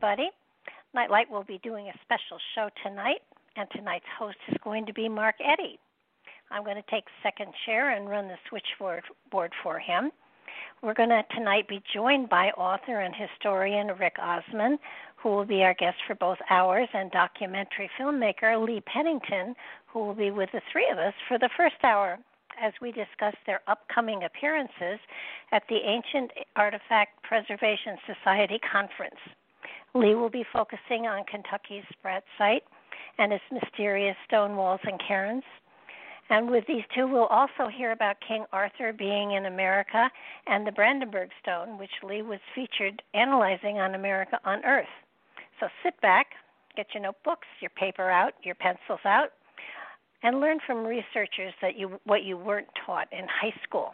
Everybody. Nightlight will be doing a special show tonight, and tonight's host is going to be Mark Eddy. I'm going to take second chair and run the switchboard board for him. We're going to tonight be joined by author and historian Rick Osmon, who will be our guest for both hours, and documentary filmmaker Lee Pennington, who will be with the three of us for the first hour as we discuss their upcoming appearances at the Ancient Artifact Preservation Society Conference. Lee will be focusing on Kentucky's Spratt site and its mysterious stone walls and cairns. And with these two, we'll also hear about King Arthur being in America and the Brandenburg Stone, which Lee was featured analyzing on America Unearthed. So sit back, get your notebooks, your paper out, your pencils out, and learn from researchers that you what you weren't taught in high school.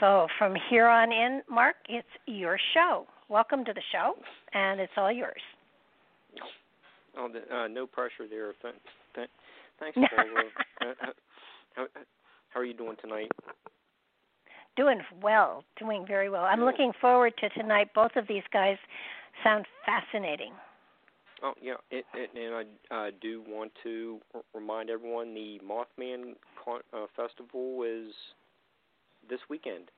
So from here on in, Mark, it's your show. Welcome to the show, and it's all yours. Oh, the, uh, no pressure there. Th- th- thanks, Paula. uh, how, how are you doing tonight? Doing well, doing very well. I'm looking forward to tonight. Both of these guys sound fascinating. Oh yeah, it, it, and I uh, do want to r- remind everyone the Mothman Con- uh, Festival is this weekend,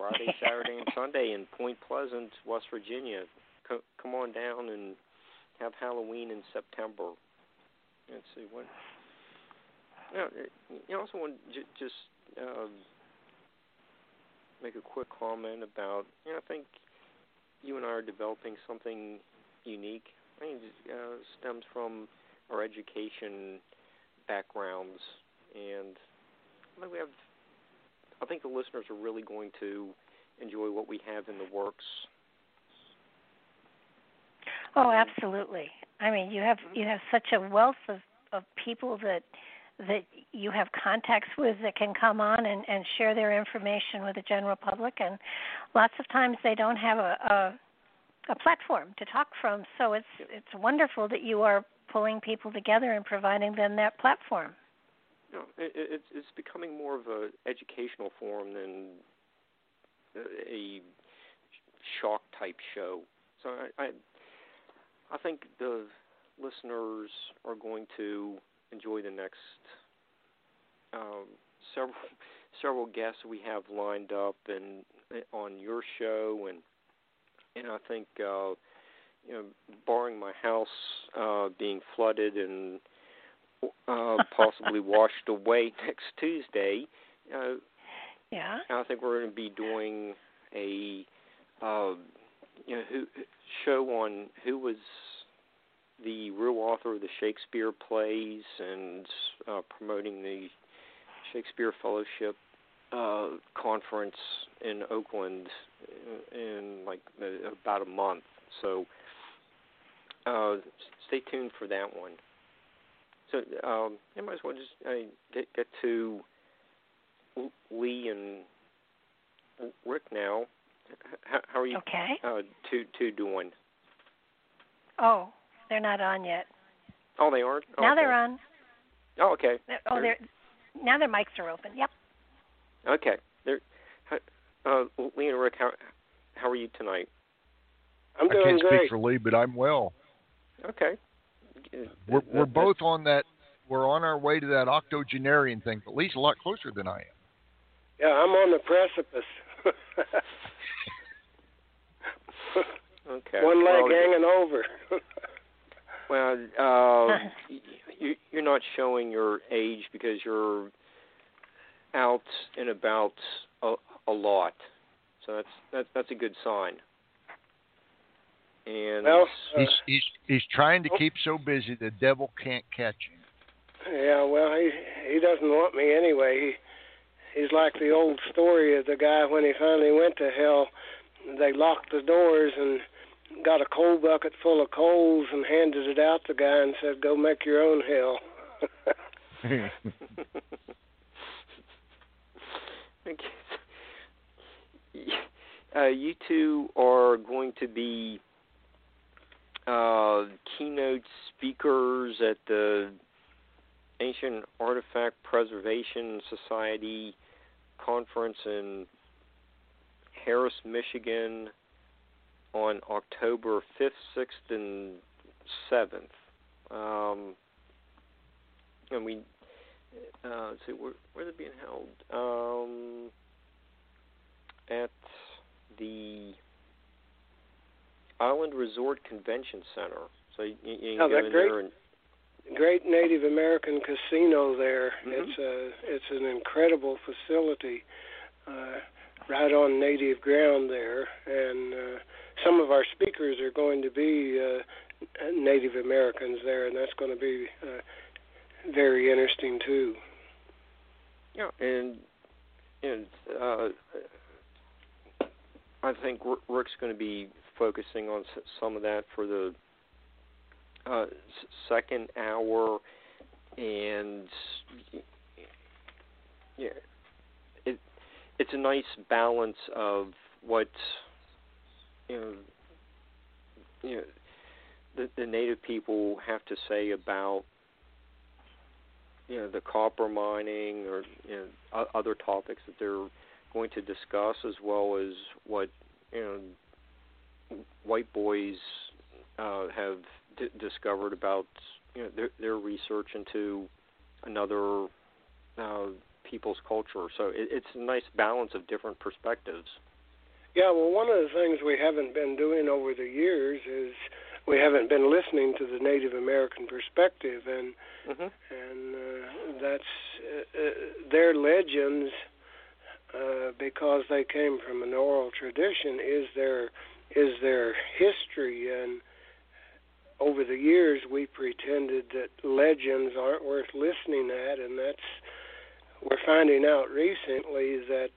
Friday, Saturday, and Sunday in Point Pleasant, West Virginia. Co- come on down and have Halloween in September. Let's see what. Yeah, you also want to j- just uh, make a quick comment about. You know, I think you and I are developing something unique. I think it uh, stems from our education backgrounds, and I think we have. I think the listeners are really going to enjoy what we have in the works. Oh, absolutely. I mean, you have you have such a wealth of of people that that you have contacts with that can come on and, and share their information with the general public and lots of times they don't have a, a a platform to talk from. So it's it's wonderful that you are pulling people together and providing them that platform. No, it, it's it's becoming more of a educational forum than a shock type show. So I, I I think the listeners are going to enjoy the next um, several several guests we have lined up and on your show and and I think uh, you know, barring my house uh, being flooded and uh, possibly washed away next Tuesday, uh, yeah, I think we're going to be doing a uh, you know who, show on who was the real author of the Shakespeare plays and uh, promoting the Shakespeare Fellowship uh, conference in Oakland in like about a month. So uh, stay tuned for that one. So um, I might as well just uh, get get to Lee and Rick now. How, how are you? Okay. Uh, two two doing? Oh, they're not on yet. Oh, they aren't. Oh, Now okay. they're on. Oh, okay. Oh, they're now their mics are open. Yep. Okay. They're. Uh, Lee and Rick, how how are you tonight? I'm I doing can't great. speak for Lee, but I'm well. Okay. We're That- we're both on that. We're on our way to that octogenarian thing, but Lee's a lot closer than I am. Yeah, I'm on the precipice. Okay. One leg well, hanging over. Well, uh, y- you, you're not showing your age because you're out and about a, a lot, so that's that's that's a good sign. And well, uh, He's he's he's trying to keep so busy the devil can't catch him. yeah, well, he he doesn't want me anyway. He he's like the old story of the guy when he finally went to hell. They locked the doors and got a coal bucket full of coals and handed it out to the guy and said, "Go make your own hell." Okay. uh, you two are going to be uh, keynote speakers at the Ancient Artifact Preservation Society conference in Harris, Michigan on October 5th, 6th, and 7th. Um, and we uh, see, where where's it being held? Um, at the Island Resort Convention Center. So you, you can Oh, go in great. there and Great Native American casino there. Mhm. It's a it's an incredible facility, uh, right on native ground there, and uh, some of our speakers are going to be uh, Native Americans there, and that's going to be uh, very interesting too. yeah, and and uh, I think Ri- Rick's going to be focusing on some of that for the uh, second hour, and yeah, it it's a nice balance of what you know, you know, the the native people have to say about you know the copper mining or you know other topics that they're going to discuss, as well as what you know white boys uh, have d- discovered about you know their their research into another uh, people's culture. So it, it's a nice balance of different perspectives. Yeah, well, one of the things we haven't been doing over the years is we haven't been listening to the Native American perspective, and Mm-hmm. and uh, that's uh, uh, their legends uh, because they came from an oral tradition is their is their history and over the years we pretended that legends aren't worth listening at and that's we're finding out recently that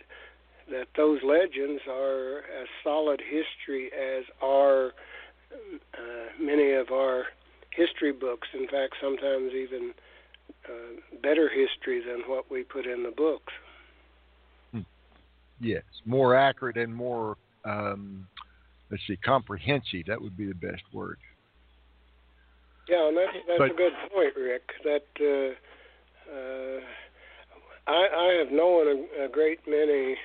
that those legends are as solid history as are uh, many of our history books. In fact, sometimes even uh, better history than what we put in the books. Yes, more accurate and more um, let's see, comprehensive. That would be the best word. Yeah, and that's that's But- a good point, Rick. That uh, uh, I, I have known a, a great many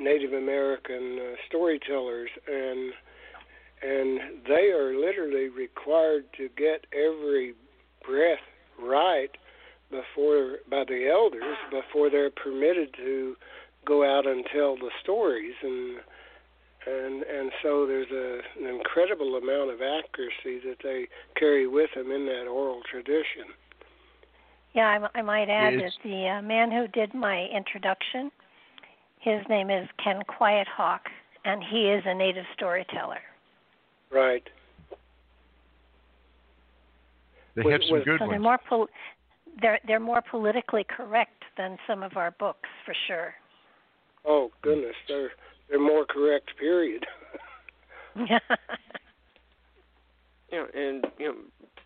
Native American uh, storytellers, and and they are literally required to get every breath right before by the elders before they're permitted to go out and tell the stories and and and so there's a, an incredible amount of accuracy that they carry with them in that oral tradition. Yeah, I, I might add Yes. that the uh, man who did my introduction, his name is Ken Quiet Hawk, and he is a native storyteller. Right. They Was- have some was- good so they're ones. more pol- they're they're more politically correct than some of our books for sure. Oh goodness, they're they're more correct. Period. You know, and you know,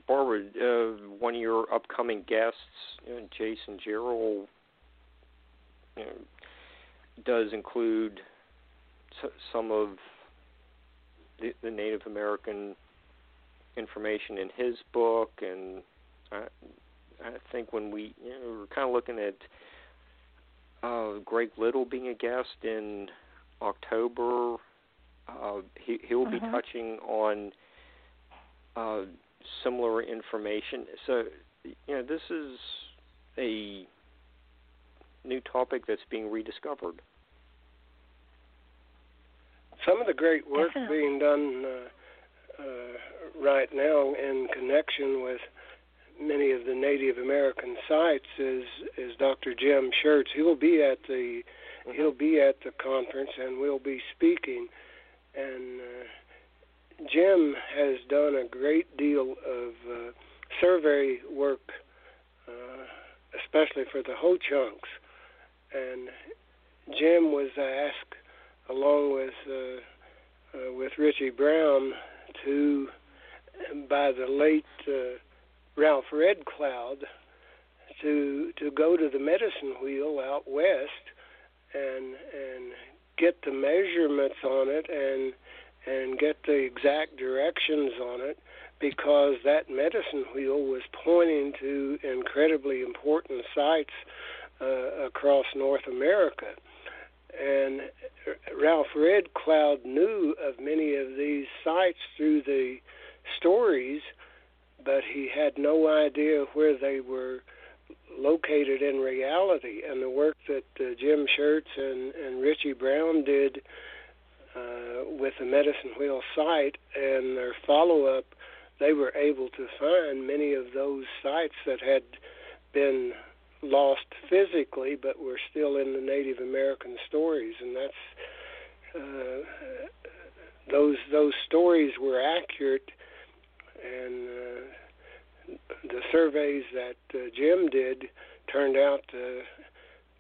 Barbara, uh, one of your upcoming guests, you know, Jason Gerald, you know, does include some of the, the Native American information in his book, and I, I think when we you know, we're kind of looking at uh, Greg Little being a guest in October. Uh, he he will mm-hmm. be touching on uh, similar information. So you know this is a new topic that's being rediscovered. Some of the great work Definitely. being done uh, uh, right now in connection with many of the Native American sites is is Dr. Jim Scherz. He will be at the. He'll be at the conference and we'll be speaking. And uh, Jim has done a great deal of uh, survey work, uh, especially for the Ho Chunks. And Jim was asked, along with uh, uh, with Richie Brown, to by the late uh, Ralph Red Cloud to to go to the medicine wheel out west and and get the measurements on it and and get the exact directions on it because that medicine wheel was pointing to incredibly important sites uh, across North America. And Ralph Red Cloud knew of many of these sites through the stories, but he had no idea where they were located in reality. And the work that uh, Jim Scherz and, and Richie Brown did uh, with the Medicine Wheel site and their follow up, they were able to find many of those sites that had been lost physically but were still in the Native American stories. And that's. Uh, those those stories were accurate, and uh, the surveys that uh, Jim did turned out to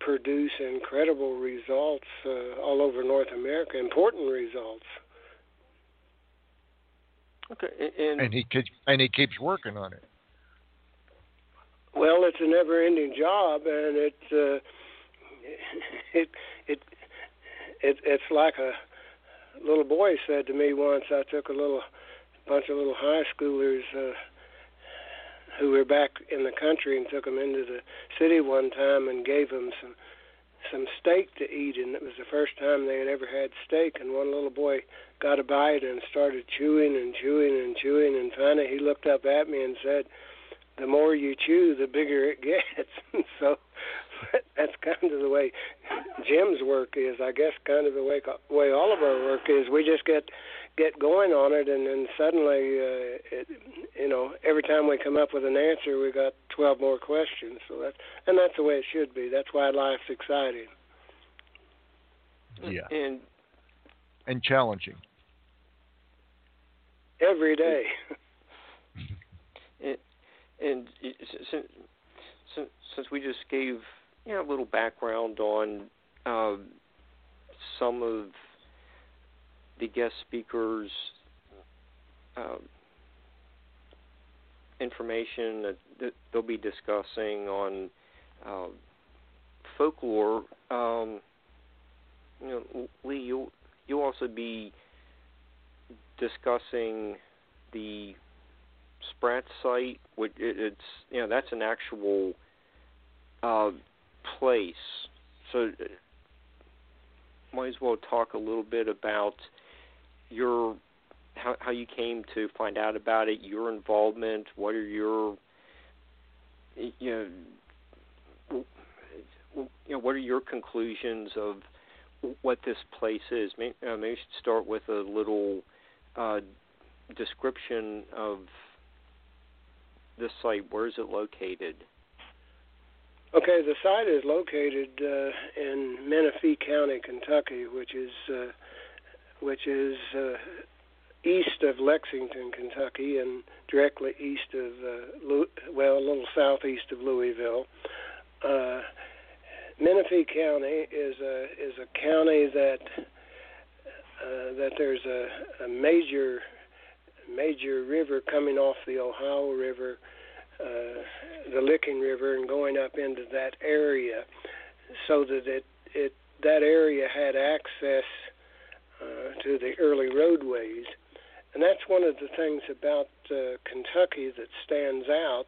produce incredible results uh, all over North America, important results. Okay, and, and he keeps and he keeps working on it. Well, it's a never-ending job, and it uh, it it it it's like a little boy said to me once. I took a little bunch of little high schoolers uh, who were back in the country and took them into the city one time and gave them some some steak to eat, and it was the first time they had ever had steak. And one little boy got a bite and started chewing and chewing and chewing, and finally he looked up at me and said, "The more you chew, the bigger it gets." so that's kind of the way Jim's work is. I guess kind of the way way all of our work is. We just get get going on it, and then suddenly, uh, it, you know, every time we come up with an answer, we got 12 more questions. So that's and that's the way it should be. That's why life's exciting. Yeah. and And challenging. Every day. and, and since, since since we just gave you know a little background on uh, some of the guest speakers uh, information that, they'll be discussing on uh, folklore. Um, you know, Lee, you'll you'll also be discussing the Spratt site. Which it, it's you know that's an actual uh, place. So uh, might as well talk a little bit about your how how you came to find out about it, your involvement, what are your you know you know what are your conclusions of what this place is? Maybe, uh, maybe we should start with a little uh, description of this site. Where is it located? Okay, the site is located uh, in Menifee County, Kentucky, which is uh, which is uh, east of Lexington, Kentucky, and directly east of uh, well, a little southeast of Louisville. Uh, Menifee County is a is a county that uh, that there's a, a major major river coming off the Ohio River, uh, the Licking River, and going up into that area, so that it it that area had access to the early roadways, and that's one of the things about uh, Kentucky that stands out.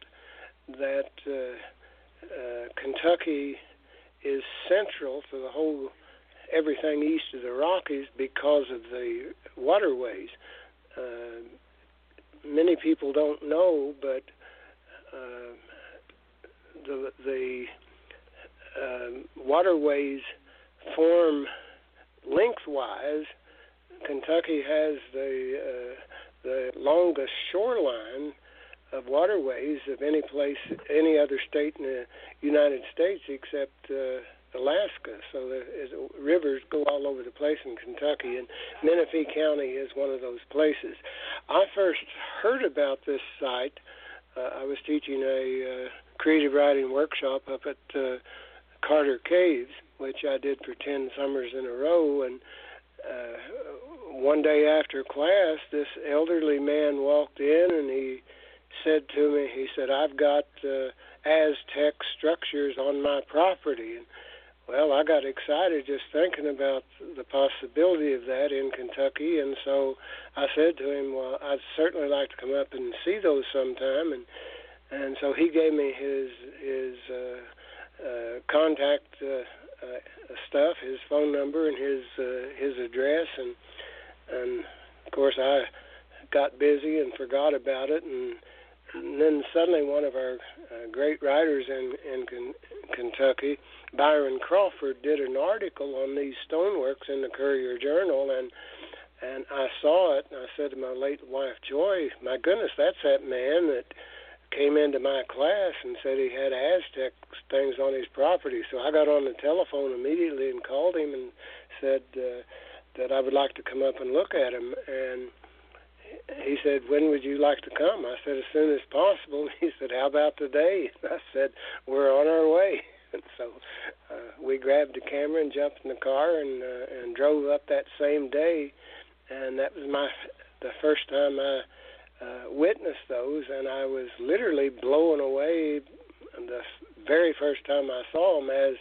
That uh, uh, Kentucky is central to the whole everything east of the Rockies because of the waterways. Uh, many people don't know, but uh, the the waterways form lengthwise. Kentucky has the uh, the longest shoreline of waterways of any place, any other state in the United States except uh, Alaska. So the rivers go all over the place in Kentucky, and Menifee County is one of those places. I first heard about this site. Uh, I was teaching a uh, creative writing workshop up at uh, Carter Caves, which I did for ten summers in a row, and uh, one day after class, this elderly man walked in and he said to me, he said, "I've got uh, Aztec structures on my property," and well, I got excited just thinking about the possibility of that in Kentucky, and so I said to him, "Well, I'd certainly like to come up and see those sometime." And and so he gave me his his uh, uh, contact uh, uh, stuff, his phone number, and his uh, his address, and and of course I got busy and forgot about it, and, and then suddenly one of our uh, great writers in in K- Kentucky Byron Crawford did an article on these stoneworks in the Courier Journal, and and I saw it, and I said to my late wife Joy, "My goodness, that's that man that came into my class and said he had Aztec things on his property." So I got on the telephone immediately and called him and said uh, that I would like to come up and look at him, and he said, "When would you like to come?" I said, "As soon as possible." He said, "How about today?" I said, "We're on our way." And so uh, we grabbed the camera and jumped in the car and uh, and drove up that same day, and that was my the first time I uh, witnessed those, and I was literally blown away the very first time I saw them. As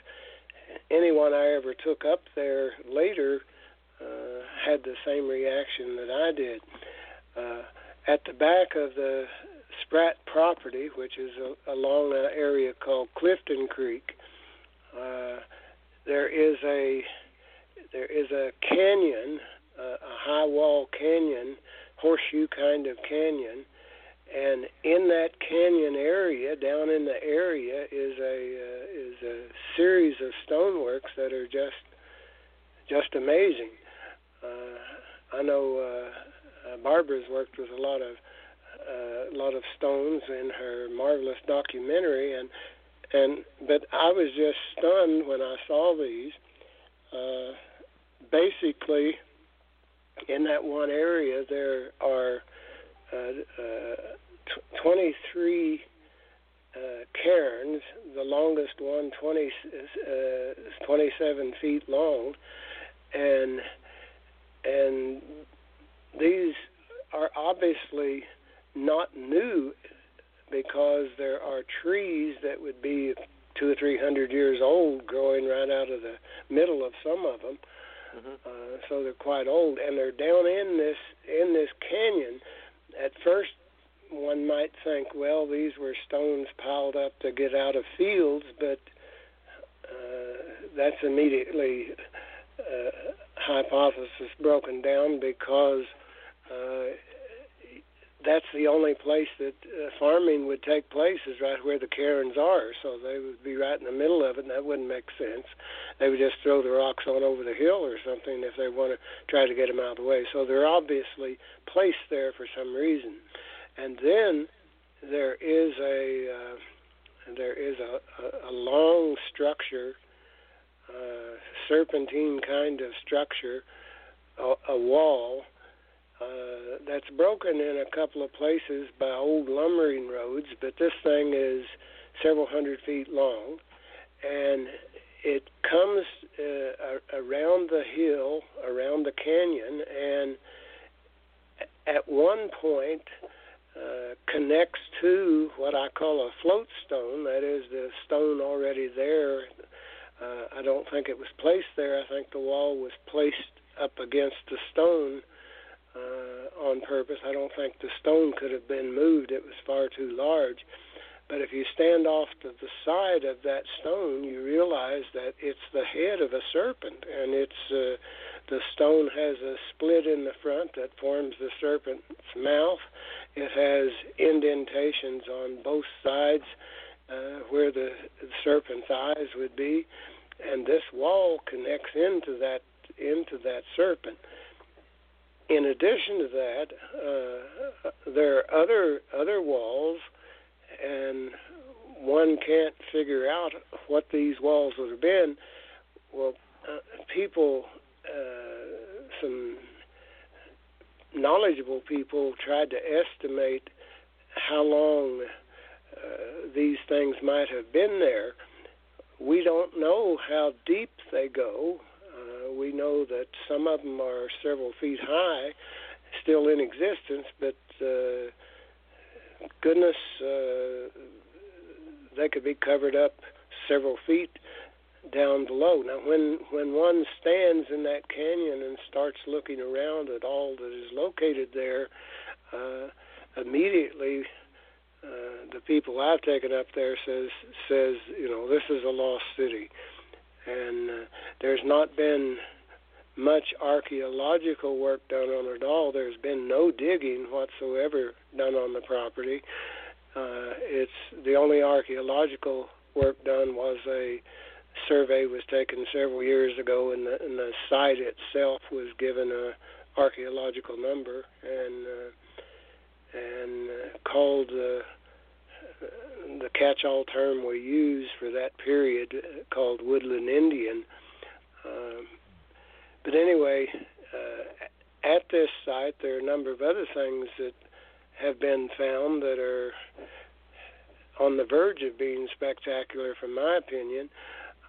anyone I ever took up there later uh, had the same reaction that I did. Uh, at the back of the Spratt property, which is a, along an area called Clifton Creek, uh, there is a there is a canyon, uh, a high wall canyon, horseshoe kind of canyon, and in that canyon area, down in the area, is a uh, is a series of stoneworks that are just just amazing. Uh, I know uh, uh, Barbara's worked with a lot of uh, a lot of stones in her marvelous documentary, and and but I was just stunned when I saw these. Uh, basically, in that one area, there are uh, uh, t- 23 uh, cairns. The longest one, 20, uh, 27 feet long, and and these are obviously not new because there are trees that would be two or three hundred years old growing right out of the middle of some of them. Mm-hmm. Uh, so they're quite old, and they're down in this in this canyon. At first, one might think, well, these were stones piled up to get out of fields, but uh, that's immediately uh, hypothesis broken down because uh, that's the only place that uh, farming would take place is right where the cairns are. So they would be right in the middle of it, and that wouldn't make sense. They would just throw the rocks on over the hill or something if they want to try to get them out of the way. So they're obviously placed there for some reason. And then there is a uh, there is a, a, a long structure, serpentine kind of structure, a, a wall uh, that's broken in a couple of places by old lumbering roads, but this thing is several hundred feet long, and it comes uh, around the hill, around the canyon, and at one point uh, connects to what I call a float stone. That is the stone already there. Uh, I don't think it was placed there. I think the wall was placed up against the stone uh, on purpose. I don't think the stone could have been moved; it was far too large. But if you stand off to the side of that stone, you realize that it's the head of a serpent, and it's uh, the stone has a split in the front that forms the serpent's mouth. It has indentations on both sides uh, where the, serpent's eyes would be, and this wall connects into that into that serpent. In addition to that, uh, there are other other walls, and one can't figure out what these walls would have been. Well, uh, people, uh, some knowledgeable people, tried to estimate how long uh, these things might have been there. We don't know how deep they go. Uh, we know that some of them are several feet high, still in existence, but uh, goodness, uh, they could be covered up several feet down below. Now, when when one stands in that canyon and starts looking around at all that is located there, uh, immediately uh, the people I've taken up there says says you know this is a lost city, and uh, there's not been much archaeological work done on it at all. There's been no digging whatsoever done on the property. Uh, it's the only archaeological work done was a survey was taken several years ago, and the, and the site itself was given a archaeological number and uh, and uh, called uh, the catch-all term we use for that period uh, called woodland Indian. Um, but anyway, uh, at this site, there are a number of other things that have been found that are on the verge of being spectacular, from my opinion.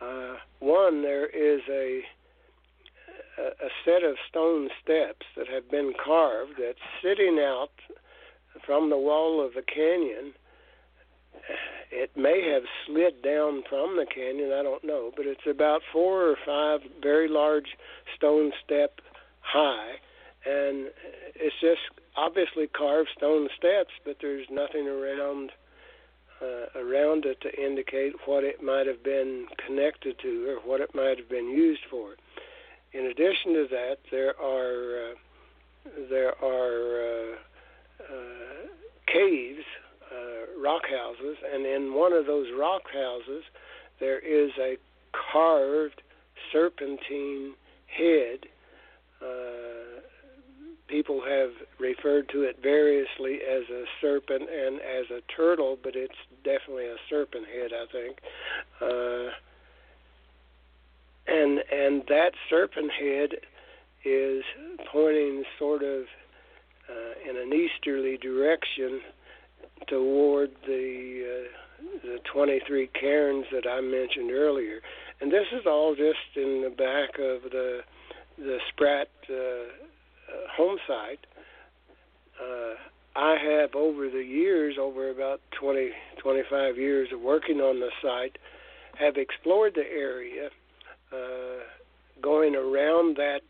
Uh, one, there is a a set of stone steps that have been carved that's sitting out from the wall of the canyon. It may have slid down from the canyon, I don't know, but it's about four or five very large stone step high, and it's just obviously carved stone steps, but there's nothing around uh, around it to indicate what it might have been connected to or what it might have been used for. In addition to that, there are uh, there are uh, uh, caves, uh, rock houses, and in one of those rock houses, there is a carved serpentine head. Uh, people have referred to it variously as a serpent and as a turtle, but it's definitely a serpent head, I think. Uh, and and that serpent head is pointing sort of uh, in an easterly direction toward the uh, the 23 cairns that I mentioned earlier. And this is all just in the back of the the Spratt uh, uh, home site. Uh, I have over the years, over about 20, 25 years of working on the site, have explored the area, uh, going around that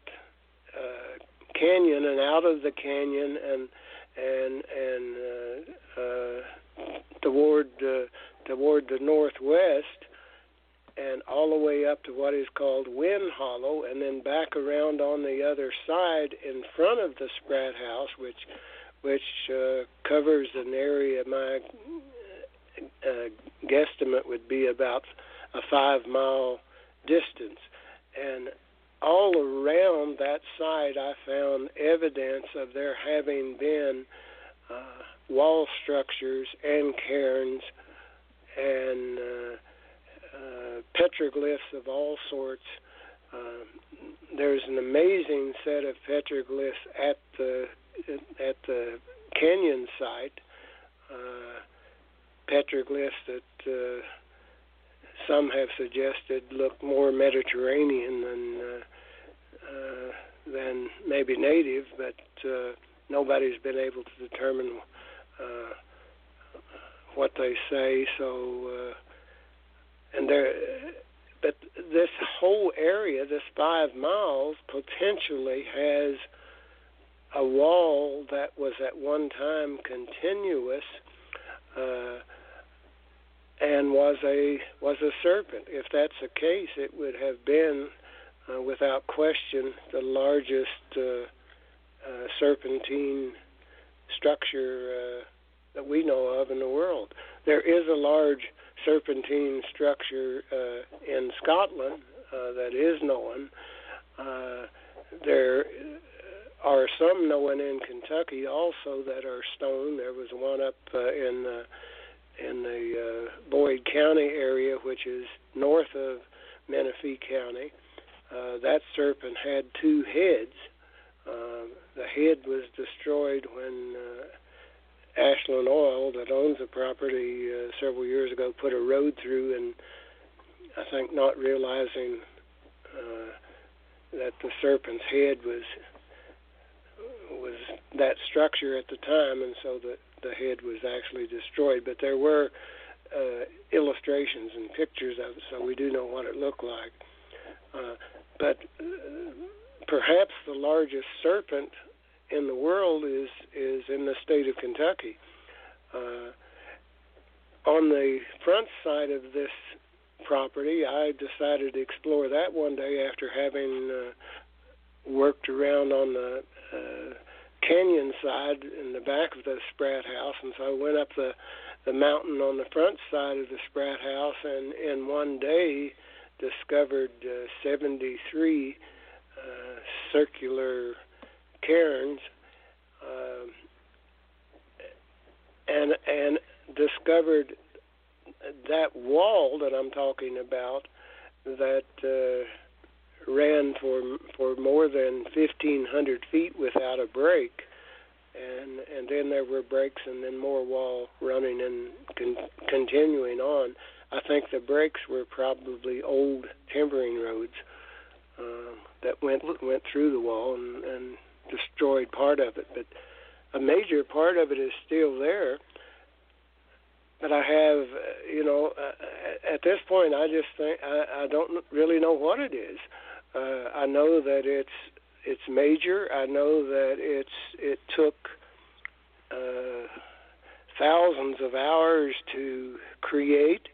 uh, canyon and out of the canyon and and and uh, uh, toward uh, toward the northwest and all the way up to what is called Wind Hollow, and then back around on the other side in front of the Spratt House, which which uh, covers an area my uh, guesstimate would be about a five mile distance, and all around that site, I found evidence of there having been uh, wall structures and cairns and uh, uh, petroglyphs of all sorts. Uh, there's an amazing set of petroglyphs at the at the canyon site. Uh, petroglyphs that uh, some have suggested look more Mediterranean than uh, uh, than maybe native, but uh, nobody's been able to determine uh, what they say. So, uh, and there, but this whole area, this five miles, potentially has a wall that was at one time continuous uh, and was a was a serpent. If that's the case, it would have been, uh, without question, the largest uh, uh, serpentine structure uh, that we know of in the world. There is a large serpentine structure uh, in Scotland uh, that is known. There are some known in Kentucky also that are stone. There was one up in in the uh, Boyd County area, which is north of Menifee County. Uh, that serpent had two heads. Uh, the head was destroyed when uh, Ashland Oil, that owns the property uh, several years ago, put a road through, and I think not realizing uh, that the serpent's head was was that structure at the time, and so the the head was actually destroyed. But there were uh, illustrations and pictures of it, so we do know what it looked like. Uh, but uh, perhaps the largest serpent in the world is is in the state of Kentucky. Uh, on the front side of this property, I decided to explore that one day after having uh, worked around on the uh, canyon side in the back of the Spratt House, and so I went up the the mountain on the front side of the Spratt House, and in one day discovered uh, 73 uh, circular cairns, um, and and discovered that wall that I'm talking about that uh, ran for for more than 1,500 feet without a break, and and then there were breaks and then more wall running and con- continuing on. I think the breaks were probably old timbering roads uh, that went went through the wall and, and destroyed part of it, but a major part of it is still there. But I have, you know, uh, at this point, I just think I, I don't really know what it is. Uh, I know that it's it's major. I know that it's it took uh, thousands of hours to create,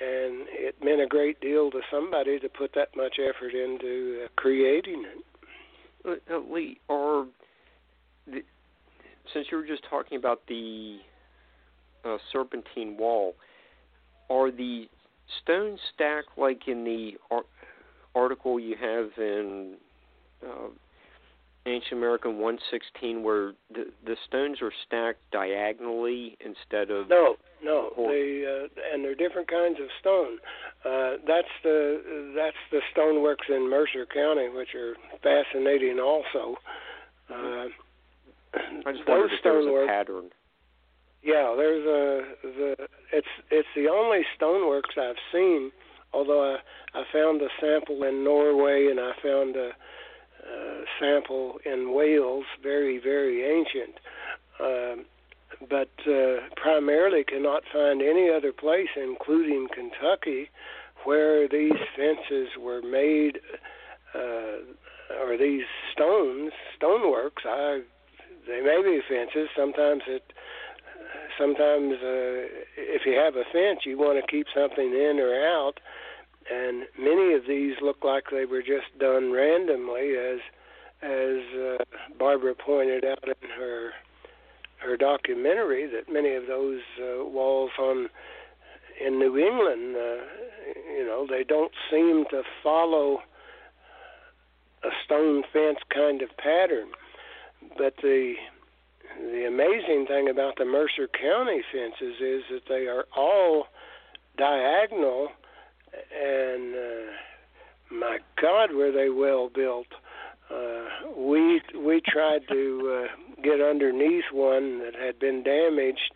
and it meant a great deal to somebody to put that much effort into uh, creating it uh, Lee, are the, since you were just talking about the uh, serpentine wall, are the stones stacked like in the article you have in uh, Ancient American 116, where the the stones are stacked diagonally instead of no, no, they uh, and they're different kinds of stone. Uh, that's the that's the stoneworks in Mercer County, which are fascinating also. Uh, I just wondered if there was a pattern. Yeah, there's a the it's it's the only stoneworks I've seen. Although I I found a sample in Norway and I found a uh, sample in Wales, very, very ancient, uh, but uh, primarily cannot find any other place, including Kentucky, where these fences were made, uh, or these stones, stoneworks. I, they may be fences. Sometimes it, sometimes uh, if you have a fence, you want to keep something in or out and many of these look like they were just done randomly, as as uh, Barbara pointed out in her her documentary. That many of those uh, walls on in New England, uh, you know, they don't seem to follow a stone fence kind of pattern. But the the amazing thing about the Mercer County fences is that they are all diagonal and uh, my God, were they well built. Uh, we we tried to uh, get underneath one that had been damaged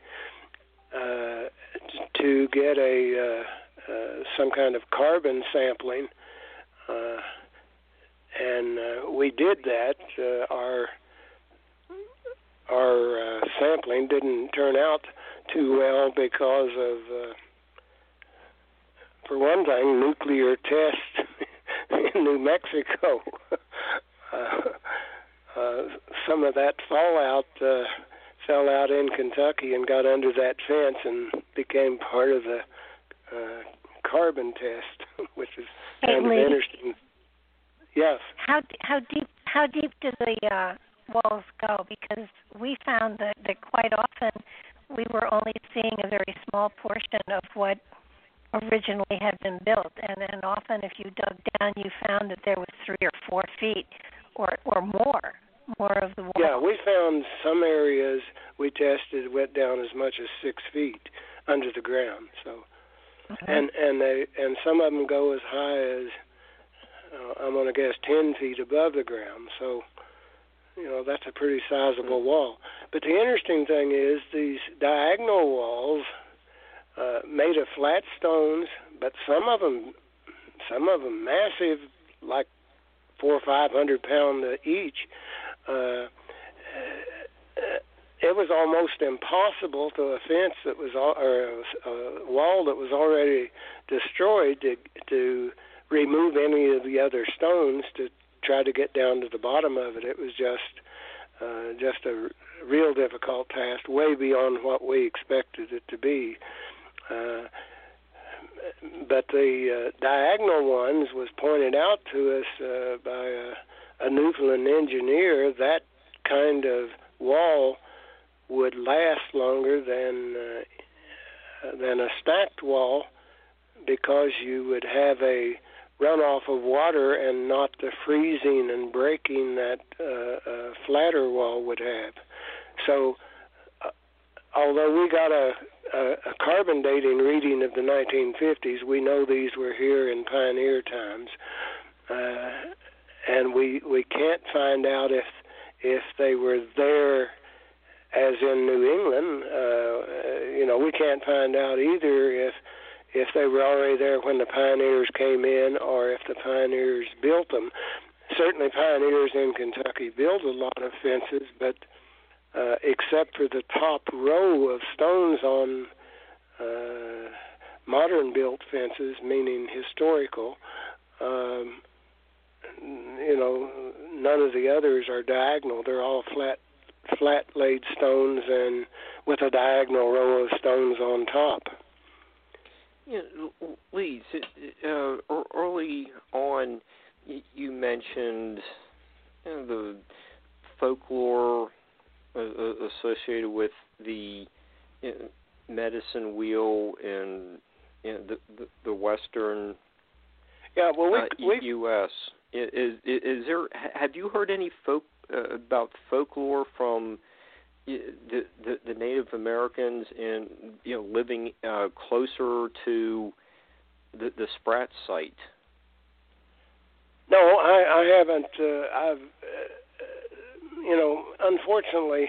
uh, to get a uh, uh, some kind of carbon sampling, uh, and uh, we did that. Uh, our our uh, sampling didn't turn out too well because of uh, for one thing, nuclear test in New Mexico. uh, uh, some of that fallout uh, fell out in Kentucky and got under that fence and became part of the uh, carbon test, which is kind hey, of interesting. Yes. How how deep how deep do the uh, walls go? Because we found that, that quite often we were only seeing a very small portion of what originally had been built, and then often if you dug down, you found that there was three or four feet or or more more of the wall. Yeah, we found some areas we tested went down as much as six feet under the ground. So, mm-hmm. and and they and some of them go as high as uh, I'm going to guess ten feet above the ground. So, you know that's a pretty sizable mm-hmm. wall. But the interesting thing is these diagonal walls uh, made of flat stones, but some of them, some of them massive, like four or five hundred pound each. Uh, it was almost impossible to a fence that was or a wall that was already destroyed to to remove any of the other stones to try to get down to the bottom of it. It was just uh, just a real difficult task, way beyond what we expected it to be. Uh, but the uh, diagonal ones was pointed out to us uh, by a a Newfoundland engineer, that kind of wall would last longer than uh, than a stacked wall because you would have a runoff of water and not the freezing and breaking that uh, a flatter wall would have. So, uh, although we got a, a, carbon dating reading of the 1950s, we know these were here in pioneer times. Uh, and we we can't find out if if they were there as in New England. Uh, you know, we can't find out either if if they were already there when the pioneers came in or if the pioneers built them. Certainly, pioneers in Kentucky built a lot of fences, but except for the top row of stones on uh, modern built fences, meaning historical, um, you know, none of the others are diagonal. They're all flat, flat laid stones and with a diagonal row of stones on top. Yeah, Lee, uh, early on, you mentioned you know, the folklore uh, uh, associated with the medicine wheel in know, the, the the western yeah, well, we, uh, we, U.S. Is, is, is there? Have you heard any folk uh, about folklore from the, the the Native Americans and you know living uh, closer to the the Spratt site? No, I, I haven't. Uh, I've uh, you know, unfortunately,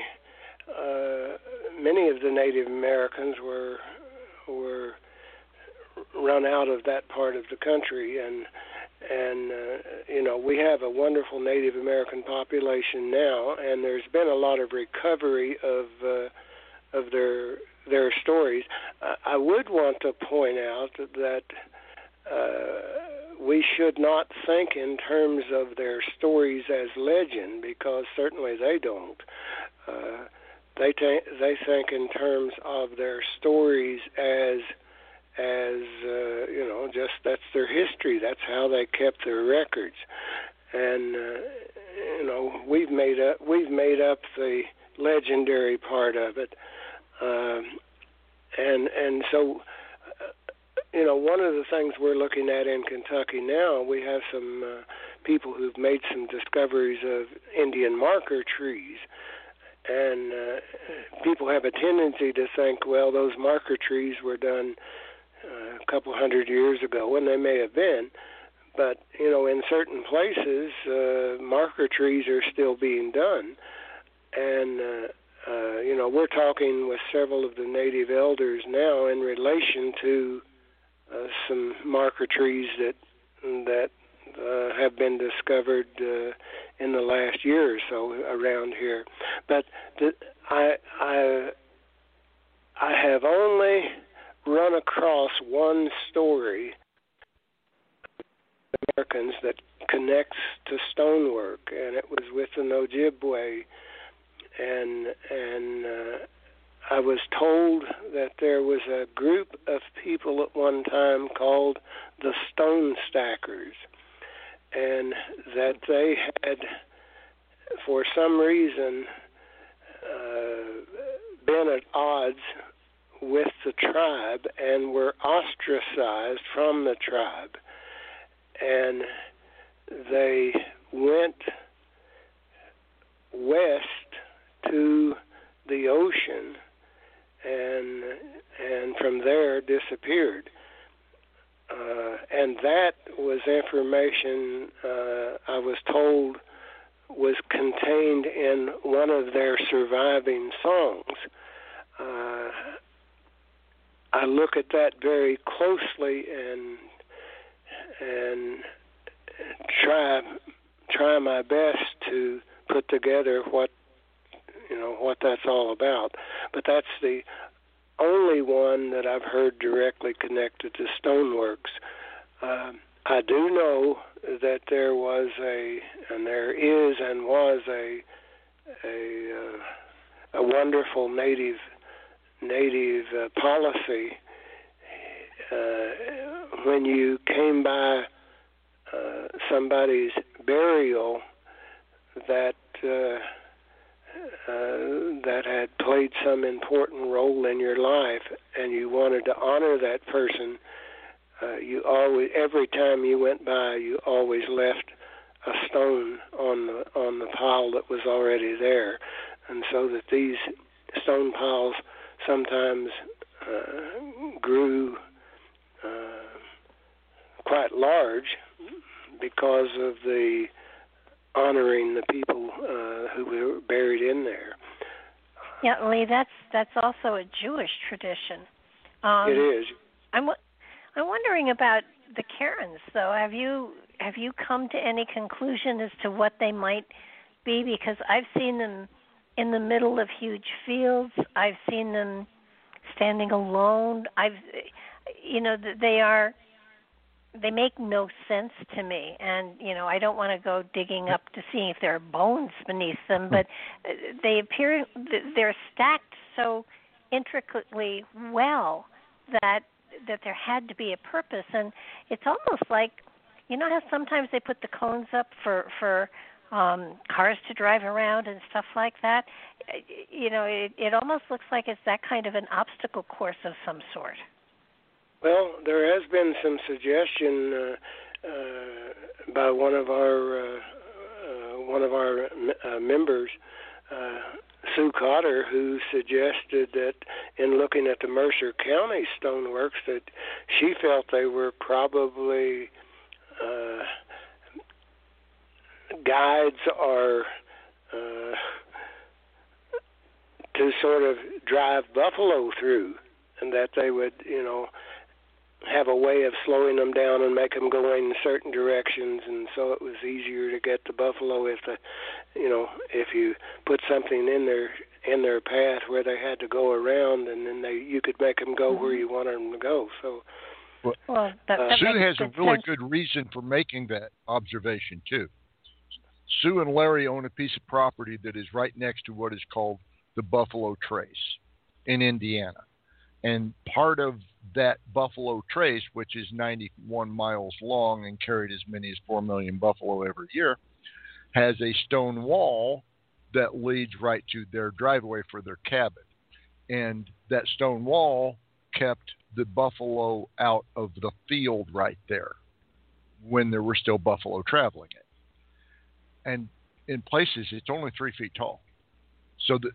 uh, many of the Native Americans were were run out of that part of the country and and uh, you know we have a wonderful Native American population now, and there's been a lot of recovery of uh, of their their stories. I, I would want to point out that uh, we should not think in terms of their stories as legend, because certainly they don't. Uh, they t- they think in terms of their stories as as uh, you know, just that's their history. That's how they kept their records, and uh, you know, we've made up we've made up the legendary part of it, um, and and so. You know, one of the things we're looking at in Kentucky now, we have some uh, people who've made some discoveries of Indian marker trees, and uh, people have a tendency to think, well, those marker trees were done uh, a couple hundred years ago, and they may have been. But you know, in certain places, uh, marker trees are still being done, and uh, uh, you know, we're talking with several of the native elders now in relation to uh, some marker trees that that uh, have been discovered uh, in the last year or so around here. But the, I I I have only run across one story Americans that connects to stonework, and it was with the Ojibwe, and and uh, I was told that there was a group of people at one time called the Stone Stackers, and that they had, for some reason, uh, been at odds with the tribe and were ostracized from the tribe. And they went west to the ocean and and from there disappeared. Uh, and that was information uh, I was told was contained in one of their surviving songs. Uh, I look at that very closely and and try try my best to put together what you know what that's all about. But that's the only one that I've heard directly connected to stoneworks. Um, I do know that there was a, and there is, and was a, a, uh, a wonderful native native uh, policy uh, when you came by uh, somebody's burial that uh, uh, that had played some important role in your life, and you wanted to honor that person, uh, you always every time you went by, you always left a stone on the on the pile that was already there, and so that these stone piles sometimes uh, grew uh, quite large because of the honoring the people uh, who were buried in there. Yeah, Lee, that's that's also a Jewish tradition. Um, it is. I'm I'm wondering about the cairns, though. Have you have you come to any conclusion as to what they might be? Because I've seen them in the middle of huge fields. I've seen them standing alone. I've you know they are they make no sense to me. And you know i don't want to go digging up to see if there are bones beneath them but they appear they're stacked so intricately well that that there had to be a purpose. And it's almost like you know how sometimes they put the cones up for for um cars to drive around and stuff like that? You know it it almost looks like it's that kind of an obstacle course of some sort well, there has been some suggestion uh, uh, by one of our uh, uh, one of our members, Sue Cotter, who suggested that in looking at the Mercer County stoneworks, that she felt they were probably uh, guides or uh, to sort of drive buffalo through, and that they would, you know, have a way of slowing them down and make them go in certain directions and so it was easier to get the buffalo if the you know if you put something in their in their path where they had to go around and then they you could make them go mm-hmm. where you wanted them to go so well, well that, that uh, Sue has a really sense. good reason for making that observation too. Sue and Larry own a piece of property that is right next to what is called the Buffalo Trace in Indiana. And part of that buffalo trace, which is 91 miles long and carried as many as 4 million buffalo every year, has a stone wall that leads right to their driveway for their cabin. And that stone wall kept the buffalo out of the field right there when there were still buffalo traveling it. And in places, it's only three feet tall. So the,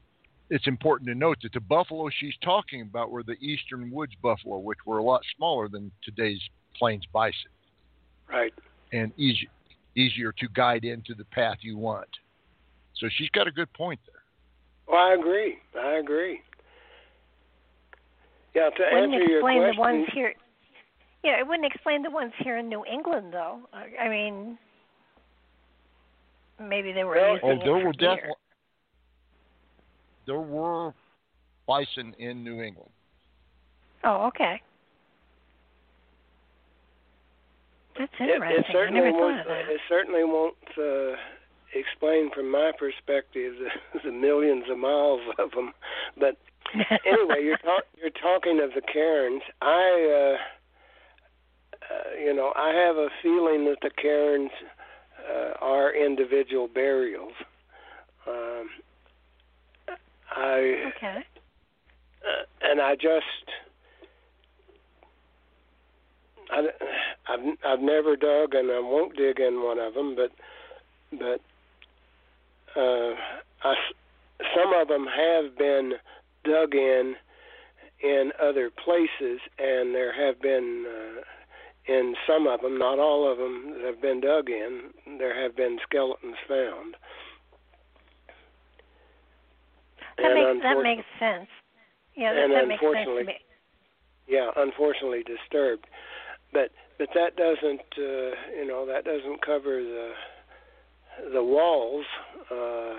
it's important to note that the buffalo she's talking about were the eastern woods buffalo, which were a lot smaller than today's plains bison. Right. And easy, easier to guide into the path you want. So she's got a good point there. Well, I agree. I agree. Yeah, to wouldn't answer explain your question, the ones here. Yeah, it wouldn't explain the ones here in New England, though. I mean, maybe they were well, using oh, it there were definitely there were bison in New England. Oh, okay. That's interesting. It, it certainly I never won't. thought of that. It certainly won't uh, explain from my perspective the, the millions of miles of them. But anyway, you're talk, you're talking of the cairns. I, uh, uh, you know, I have a feeling that the cairns uh, are individual burials. Um, I okay. Uh, and I just I, I've I've never dug and I won't dig in one of them, but but uh, I, some of them have been dug in in other places, and there have been uh, in some of them, not all of them that have been dug in, there have been skeletons found. That makes that makes sense. Yeah, that, that makes sense to me. Yeah, unfortunately disturbed, but but that doesn't uh, you know that doesn't cover the the walls. Uh,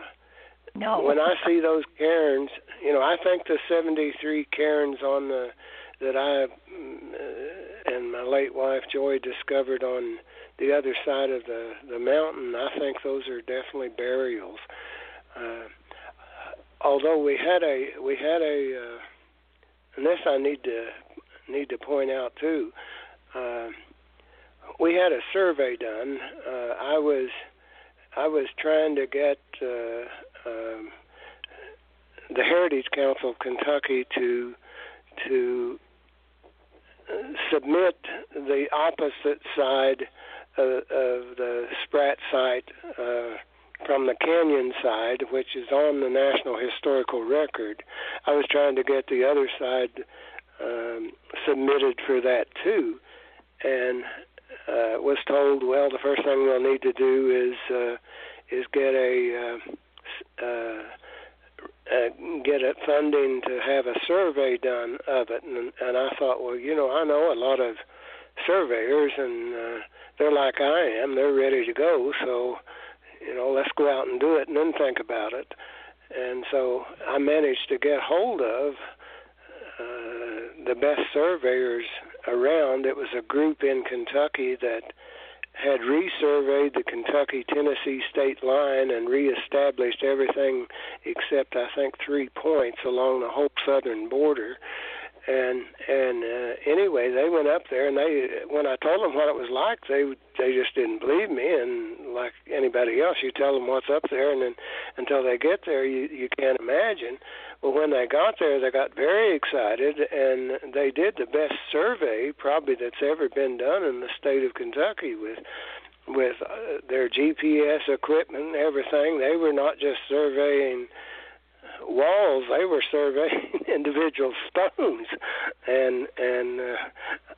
no. When I see those cairns, you know, I think the 73 cairns on the that I uh, and my late wife Joy discovered on the other side of the the mountain, I think those are definitely burials. Uh, although we had a we had a uh, and this I need to need to point out too. Uh, we had a survey done. Uh, I was I was trying to get uh, um, the Heritage Council of Kentucky to to uh, submit the opposite side of, of the Spratt site uh, from the canyon side, which is on the National Historical Record. I was trying to get the other side um, submitted for that too, and uh, was told, well, the first thing we'll need to do is uh, is get a uh, uh, uh, get a funding to have a survey done of it, and, and I thought, well, you know, I know a lot of surveyors, and uh, they're like I am, they're ready to go, so you know, let's go out and do it, and then think about it. And so I managed to get hold of uh, the best surveyors around. It was a group in Kentucky that had resurveyed the Kentucky Tennessee state line and reestablished everything except I think three points along the whole southern border and and uh, anyway, they went up there, and they when I told them what it was like, they they just didn't believe me. And like anybody else, you tell them what's up there, and then until they get there, you you can't imagine. Well, when they got there, they got very excited, and they did the best survey probably that's ever been done in the state of Kentucky with with uh, their GPS equipment and everything. They were not just surveying walls they were surveying individual stones. And and uh,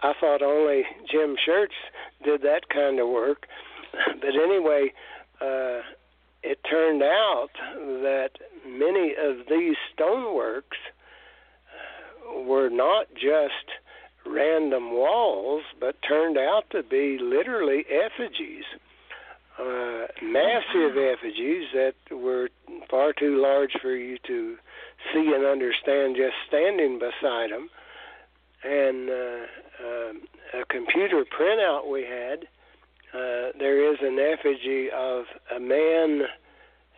I thought only Jim Scherz did that kind of work. But anyway uh it turned out that many of these stoneworks were not just random walls but turned out to be literally effigies uh, massive effigies that were far too large for you to see and understand just standing beside them. And uh, uh, a computer printout we had, uh, there is an effigy of a man.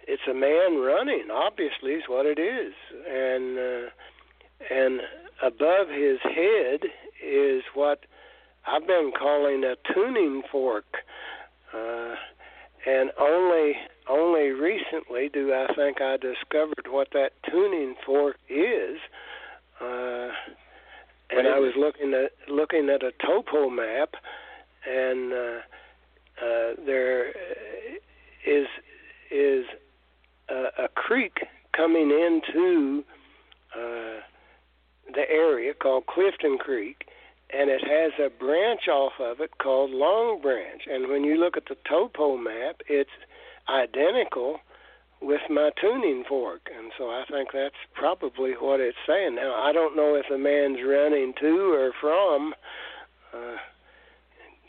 It's a man running. Obviously, is what it is, and uh, and above his head is what I've been calling a tuning fork. Uh, and only only recently do I think I discovered what that tuning fork is. Uh, and I was looking at looking at a topo map, and uh, uh, there is is a, a creek coming into uh, the area called Clifton Creek, and it has a branch off of it called Long Branch. And when you look at the topo map, it's identical with my tuning fork. And so I think that's probably what it's saying. Now, I don't know if the man's running to or from uh,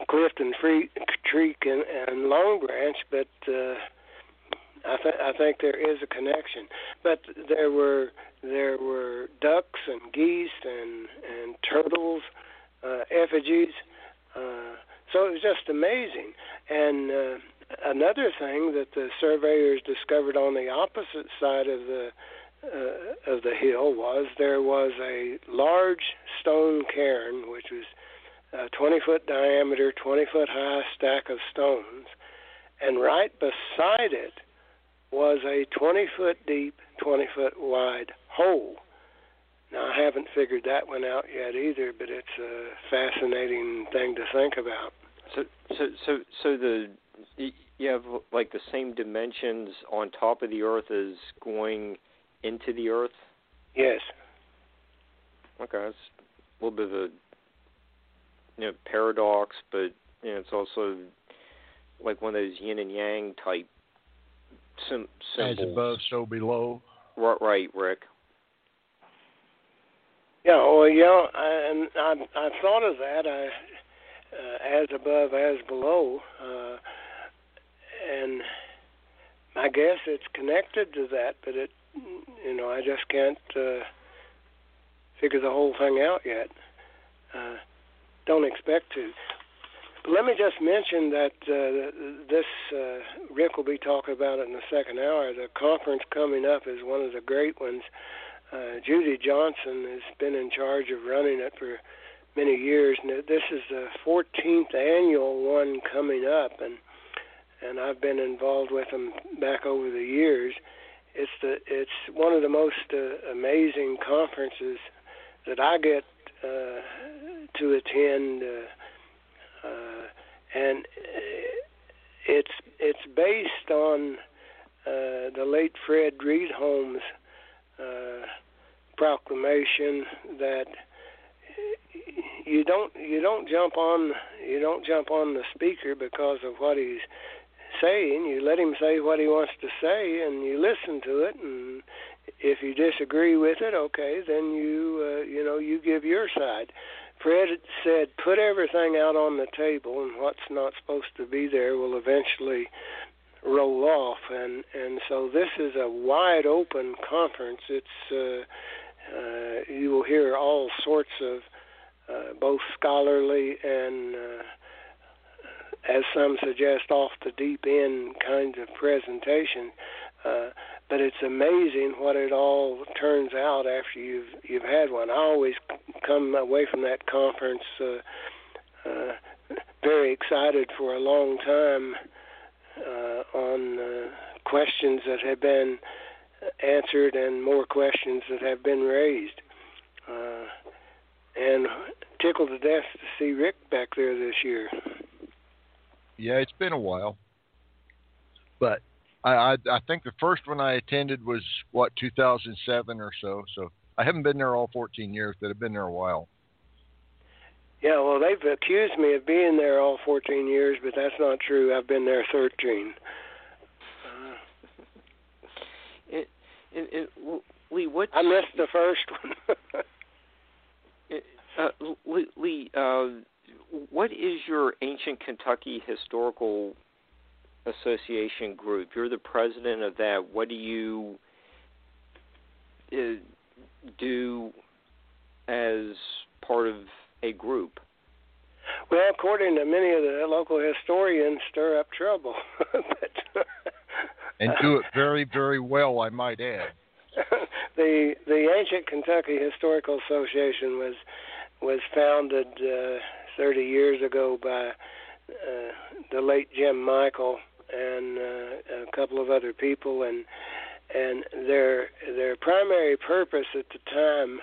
Clifton Free, Creek and, and Long Branch, but uh, I, th- I think there is a connection. But there were there were ducks and geese and and turtles effigies. Uh, So it was just amazing. And uh, another thing that the surveyors discovered on the opposite side of the uh, of the hill was there was a large stone cairn, which was a 20 foot diameter, 20 foot high stack of stones, and right beside it was a 20 foot deep, 20 foot wide hole. Now I haven't figured that one out yet either, but it's a fascinating thing to think about. So, so, so, so the you have like the same dimensions on top of the Earth as going into the Earth. Yes. Okay, it's a little bit of a you know paradox, but you know, it's also like one of those yin and yang type sim- symbols. As above, so below. Right, right, Rick. Yeah, well, yeah, I, and I I thought of that. I uh, as above, as below, uh, and I guess it's connected to that, but it, you know, I just can't uh, figure the whole thing out yet. Uh, don't expect to. But let me just mention that uh, this uh, Rick will be talking about it in the second hour. The conference coming up is one of the great ones. Uh, Judy Johnson has been in charge of running it for many years, and this is the 14th annual one coming up, and and I've been involved with them back over the years. It's the it's one of the most uh, amazing conferences that I get uh, to attend, uh, uh, and it's it's based on uh, the late Fred Rydholm uh, proclamation that you don't you don't jump on you don't jump on the speaker because of what he's saying. You let him say what he wants to say, and you listen to it. And if you disagree with it, okay, then you uh, you know you give your side. Fred said, put everything out on the table, and what's not supposed to be there will eventually roll off. And and so this is a wide open conference. It's uh, uh, you will hear all sorts of uh, both scholarly and, uh, as some suggest, off the deep end kinds of presentation. Uh, but it's amazing what it all turns out after you've you've had one. I always come away from that conference uh, uh, very excited for a long time uh, on uh, questions that have been answered and more questions that have been raised. Uh, and tickled to death to see Rick back there this year. Yeah, it's been a while, but I, I I think the first one I attended was what 2007 or so. So I haven't been there all 14 years, but I've been there a while. Yeah, well, they've accused me of being there all 14 years, but that's not true. I've been there 13. Uh, Lee, what I missed the first one. Uh, Lee, uh, what is your Ancient Kentucky Historical Association group? You're the president of that. What do you uh, do as part of a group? Well, according to many of the local historians, stir up trouble. but, and do it very, very well, I might add. the the Ancient Kentucky Historical Association was was founded uh, 30 years ago by uh, the late Jim Michael and uh, a couple of other people, and and their their primary purpose at the time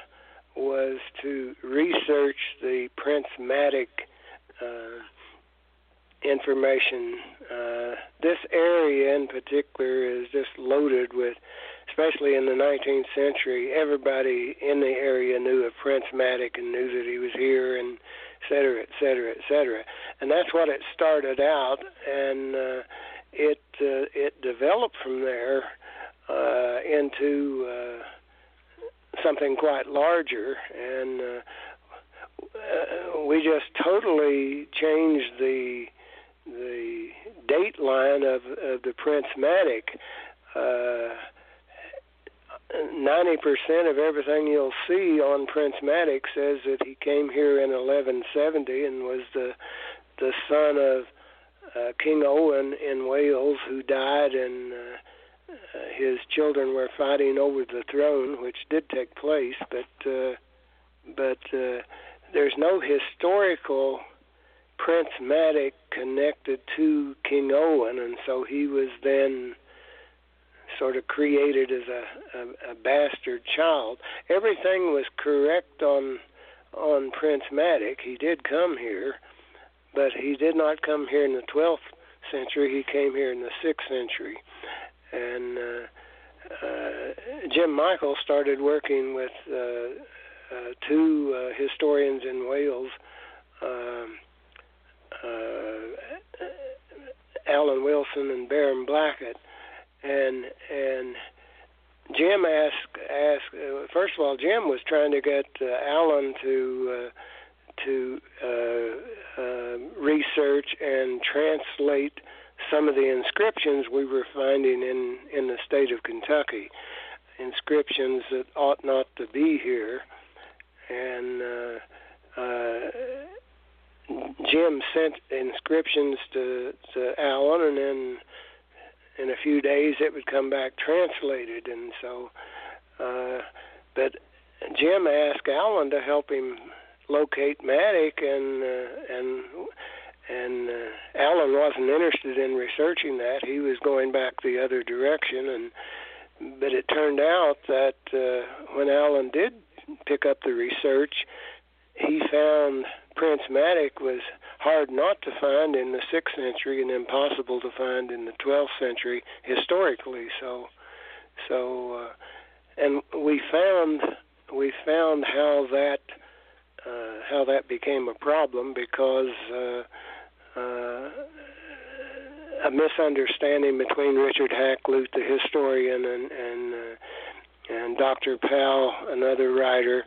was to research the Prince Madoc uh, information. Uh, this area in particular is just loaded with especially in the 19th century, everybody in the area knew of Prince Madoc and knew that he was here, and et cetera, et cetera, et cetera. And that's what it started out, and uh, it uh, it developed from there uh, into uh, something quite larger, and uh, uh, we just totally changed the the date line of, of the Prince Madoc. Uh, ninety percent of everything you'll see on Prince Madoc says that he came here in 1170 and was the the son of uh, King Owen in Wales, who died, and uh, uh, his children were fighting over the throne, which did take place, but uh, but uh, there's no historical Prince Madoc connected to King Owen, and so he was then sort of created as a, a, a bastard child. Everything was correct on on Prince Madoc. He did come here, but he did not come here in the 12th century. He came here in the 6th century, and uh, uh, Jim Michael started working with uh, uh, two uh, historians in Wales. Uh, Alan Wilson and Baram Blackett, and and Jim asked asked uh, first of all Jim was trying to get uh, Alan to uh, to uh, uh, research and translate some of the inscriptions we were finding in in the state of Kentucky, inscriptions that ought not to be here, and. Uh, uh, Jim sent inscriptions to to Alan, and then in a few days it would come back translated. And so, uh, but Jim asked Alan to help him locate Madoc, and uh, and and uh, Alan wasn't interested in researching that. He was going back the other direction, and but it turned out that uh, when Alan did pick up the research, he found Prince Madoc was hard not to find in the sixth century and impossible to find in the twelfth century historically. So, so, uh, and we found we found how that uh, how that became a problem because uh, uh, a misunderstanding between Richard Hakluyt, the historian, and and uh, and Dr. Powell, another writer.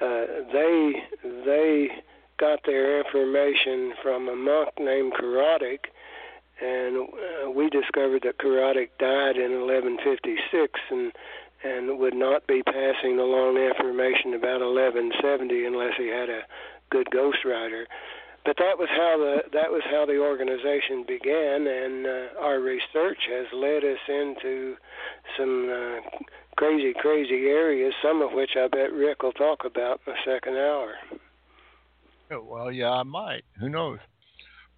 Uh, they they got their information from a monk named Caradoc, and uh, we discovered that Caradoc died in 1156 and and would not be passing along information about 1170 unless he had a good ghostwriter. But that was how the that was how the organization began, and uh, our research has led us into some uh, crazy, crazy areas. Some of which I bet Rick will talk about in the second hour. Well, yeah, I might. Who knows?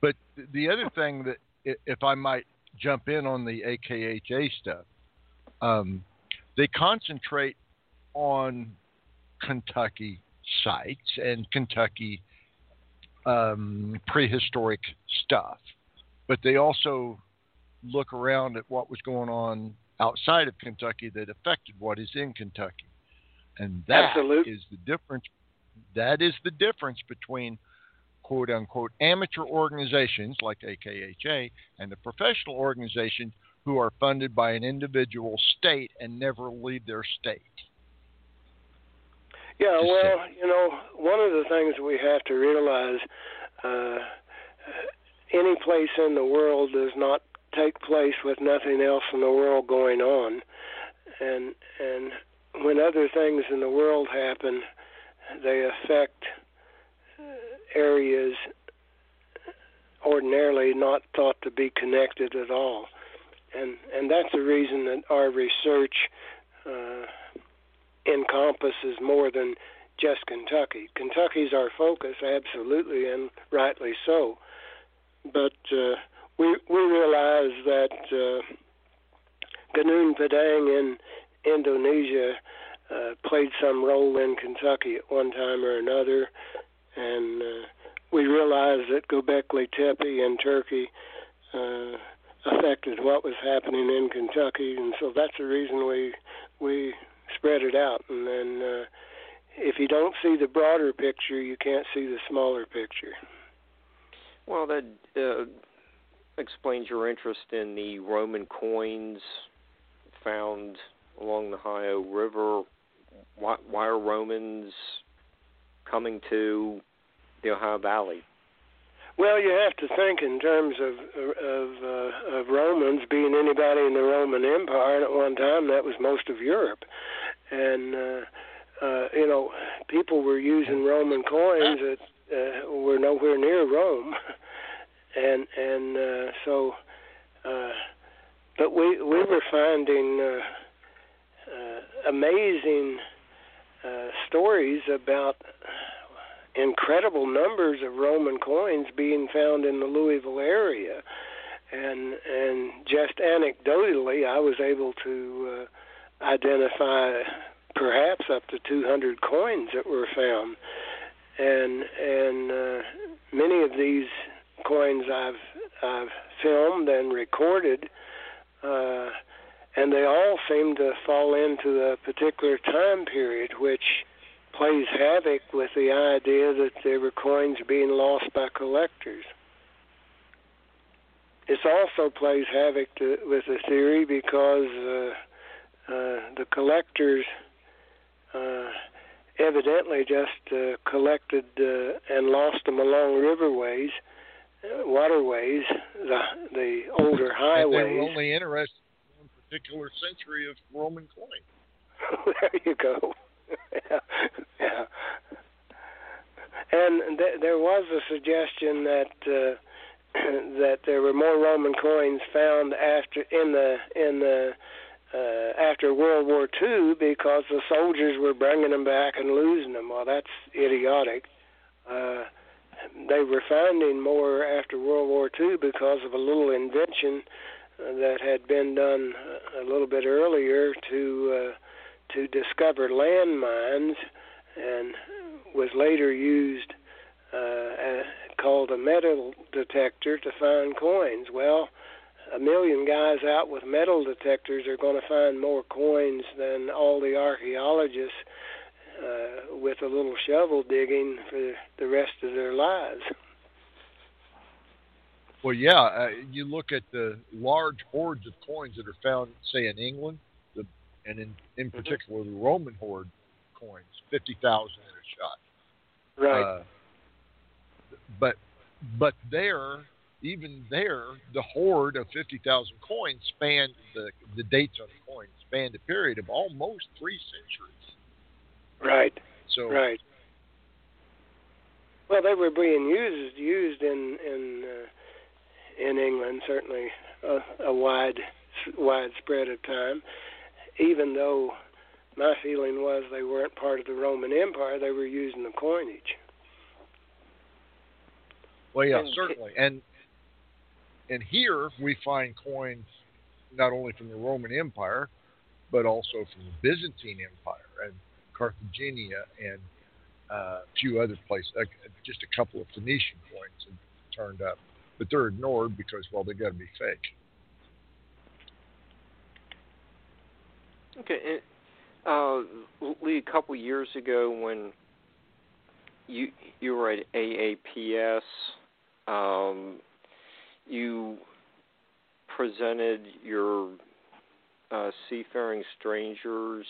But the other thing that, if I might jump in on the AKHA stuff, um, they concentrate on Kentucky sites and Kentucky um, prehistoric stuff, but they also look around at what was going on outside of Kentucky that affected what is in Kentucky, and that Absolute. is the difference that is the difference between quote unquote amateur organizations like AKHA and the professional organizations who are funded by an individual state and never leave their state. Yeah, Just well, say. you know, one of the things we have to realize uh, any place in the world does not take place with nothing else in the world going on. And and when other things in the world happen, they affect areas ordinarily not thought to be connected at all. And and that's the reason that our research uh, encompasses more than just Kentucky. Kentucky's our focus, absolutely, and rightly so. But uh, we we realize that uh, Gunung Padang in Indonesia uh, played some role in Kentucky at one time or another, and uh, we realized that Göbekli Tepe in Turkey uh, affected what was happening in Kentucky, and so that's the reason we we spread it out. And then, uh, if you don't see the broader picture, you can't see the smaller picture. Well, that uh, explains your interest in the Roman coins found along the Ohio River why, why are Romans coming to the Ohio Valley? Well, you have to think in terms of of, uh, of Romans being anybody in the Roman Empire. And at one time, that was most of Europe, and uh, uh, you know, people were using Roman coins that uh, were nowhere near Rome, and and uh, so, uh, but we we were finding uh, uh, amazing uh, stories about incredible numbers of Roman coins being found in the Louisville area, and and just anecdotally, I was able to uh, identify perhaps up to 200 coins that were found, and and uh, many of these coins I've I've filmed and recorded. Uh, and they all seem to fall into a particular time period, which plays havoc with the idea that there were coins being lost by collectors. It also plays havoc to, with the theory because uh, uh, the collectors uh, evidently just uh, collected uh, and lost them along riverways, uh, waterways, the the older highways. And they were only interested particular century of Roman coin. there you go. yeah, yeah. And th- there was a suggestion that uh, that there were more Roman coins found after in the in the uh, after World War II because the soldiers were bringing them back and losing them. Well, that's idiotic. Uh, they were finding more after World War II because of a little invention that had been done a little bit earlier to uh, to discover landmines and was later used uh, called a metal detector to find coins. Well, a million guys out with metal detectors are going to find more coins than all the archaeologists uh, with a little shovel digging for the rest of their lives. Well, yeah, uh, you look at the large hoards of coins that are found, say, in England and in in mm-hmm. particular the Roman hoard coins, fifty thousand in a shot. Right. Uh, but but there, even there, the hoard of fifty thousand coins spanned the the dates on the coins spanned a period of almost three centuries. Right. So right. Well, they were being used used in in uh, in England certainly a, a wide widespread of time, even though my feeling was they weren't part of the Roman Empire, they were using the coinage. Well, yeah, certainly, and and here we find coins not only from the Roman Empire, but also from the Byzantine Empire and Carthaginia and uh, a few other places. Uh, just a couple of Phoenician coins have turned up, but they're ignored because well, they got to be fake. Okay, uh, Lee, a couple years ago when you you were at AAPS, um, you presented your uh, Seafaring Strangers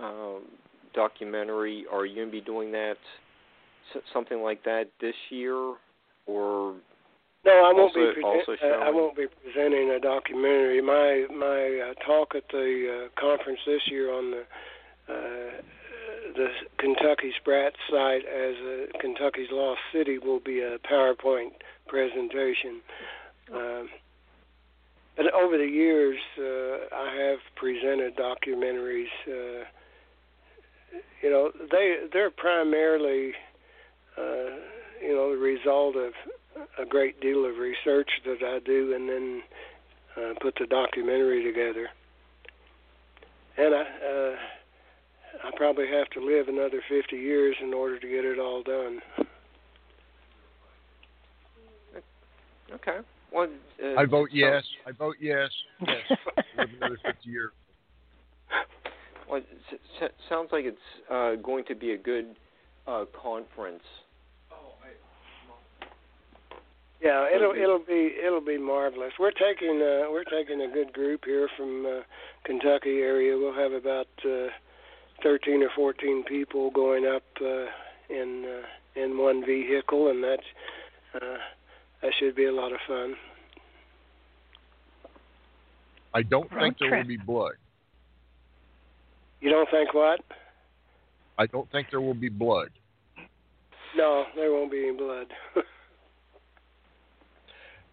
um, documentary. Are you going to be doing that, something like that this year, or no, I won't also, be. Pre- uh, I won't be presenting a documentary. My my uh, talk at the uh, conference this year on the uh, the Kentucky Spratt site as a Kentucky's Lost City will be a PowerPoint presentation. Um, but over the years, uh, I have presented documentaries. Uh, you know, they they're primarily, uh, you know, the result of a great deal of research that I do, and then uh, put the documentary together. And I, uh, I probably have to live another 50 years in order to get it all done. Okay. Well, uh, I vote yes. I vote yes. Yes. live another 50 years. Well, it sounds like it's uh, going to be a good uh, conference. Yeah, it'll it'll be it'll be marvelous. We're taking uh, we're taking a good group here from uh, Kentucky area. We'll have about uh, thirteen or fourteen people going up uh, in uh, in one vehicle, and that's uh, that should be a lot of fun. I don't think there will be blood. You don't think what? I don't think there will be blood. No, there won't be any blood.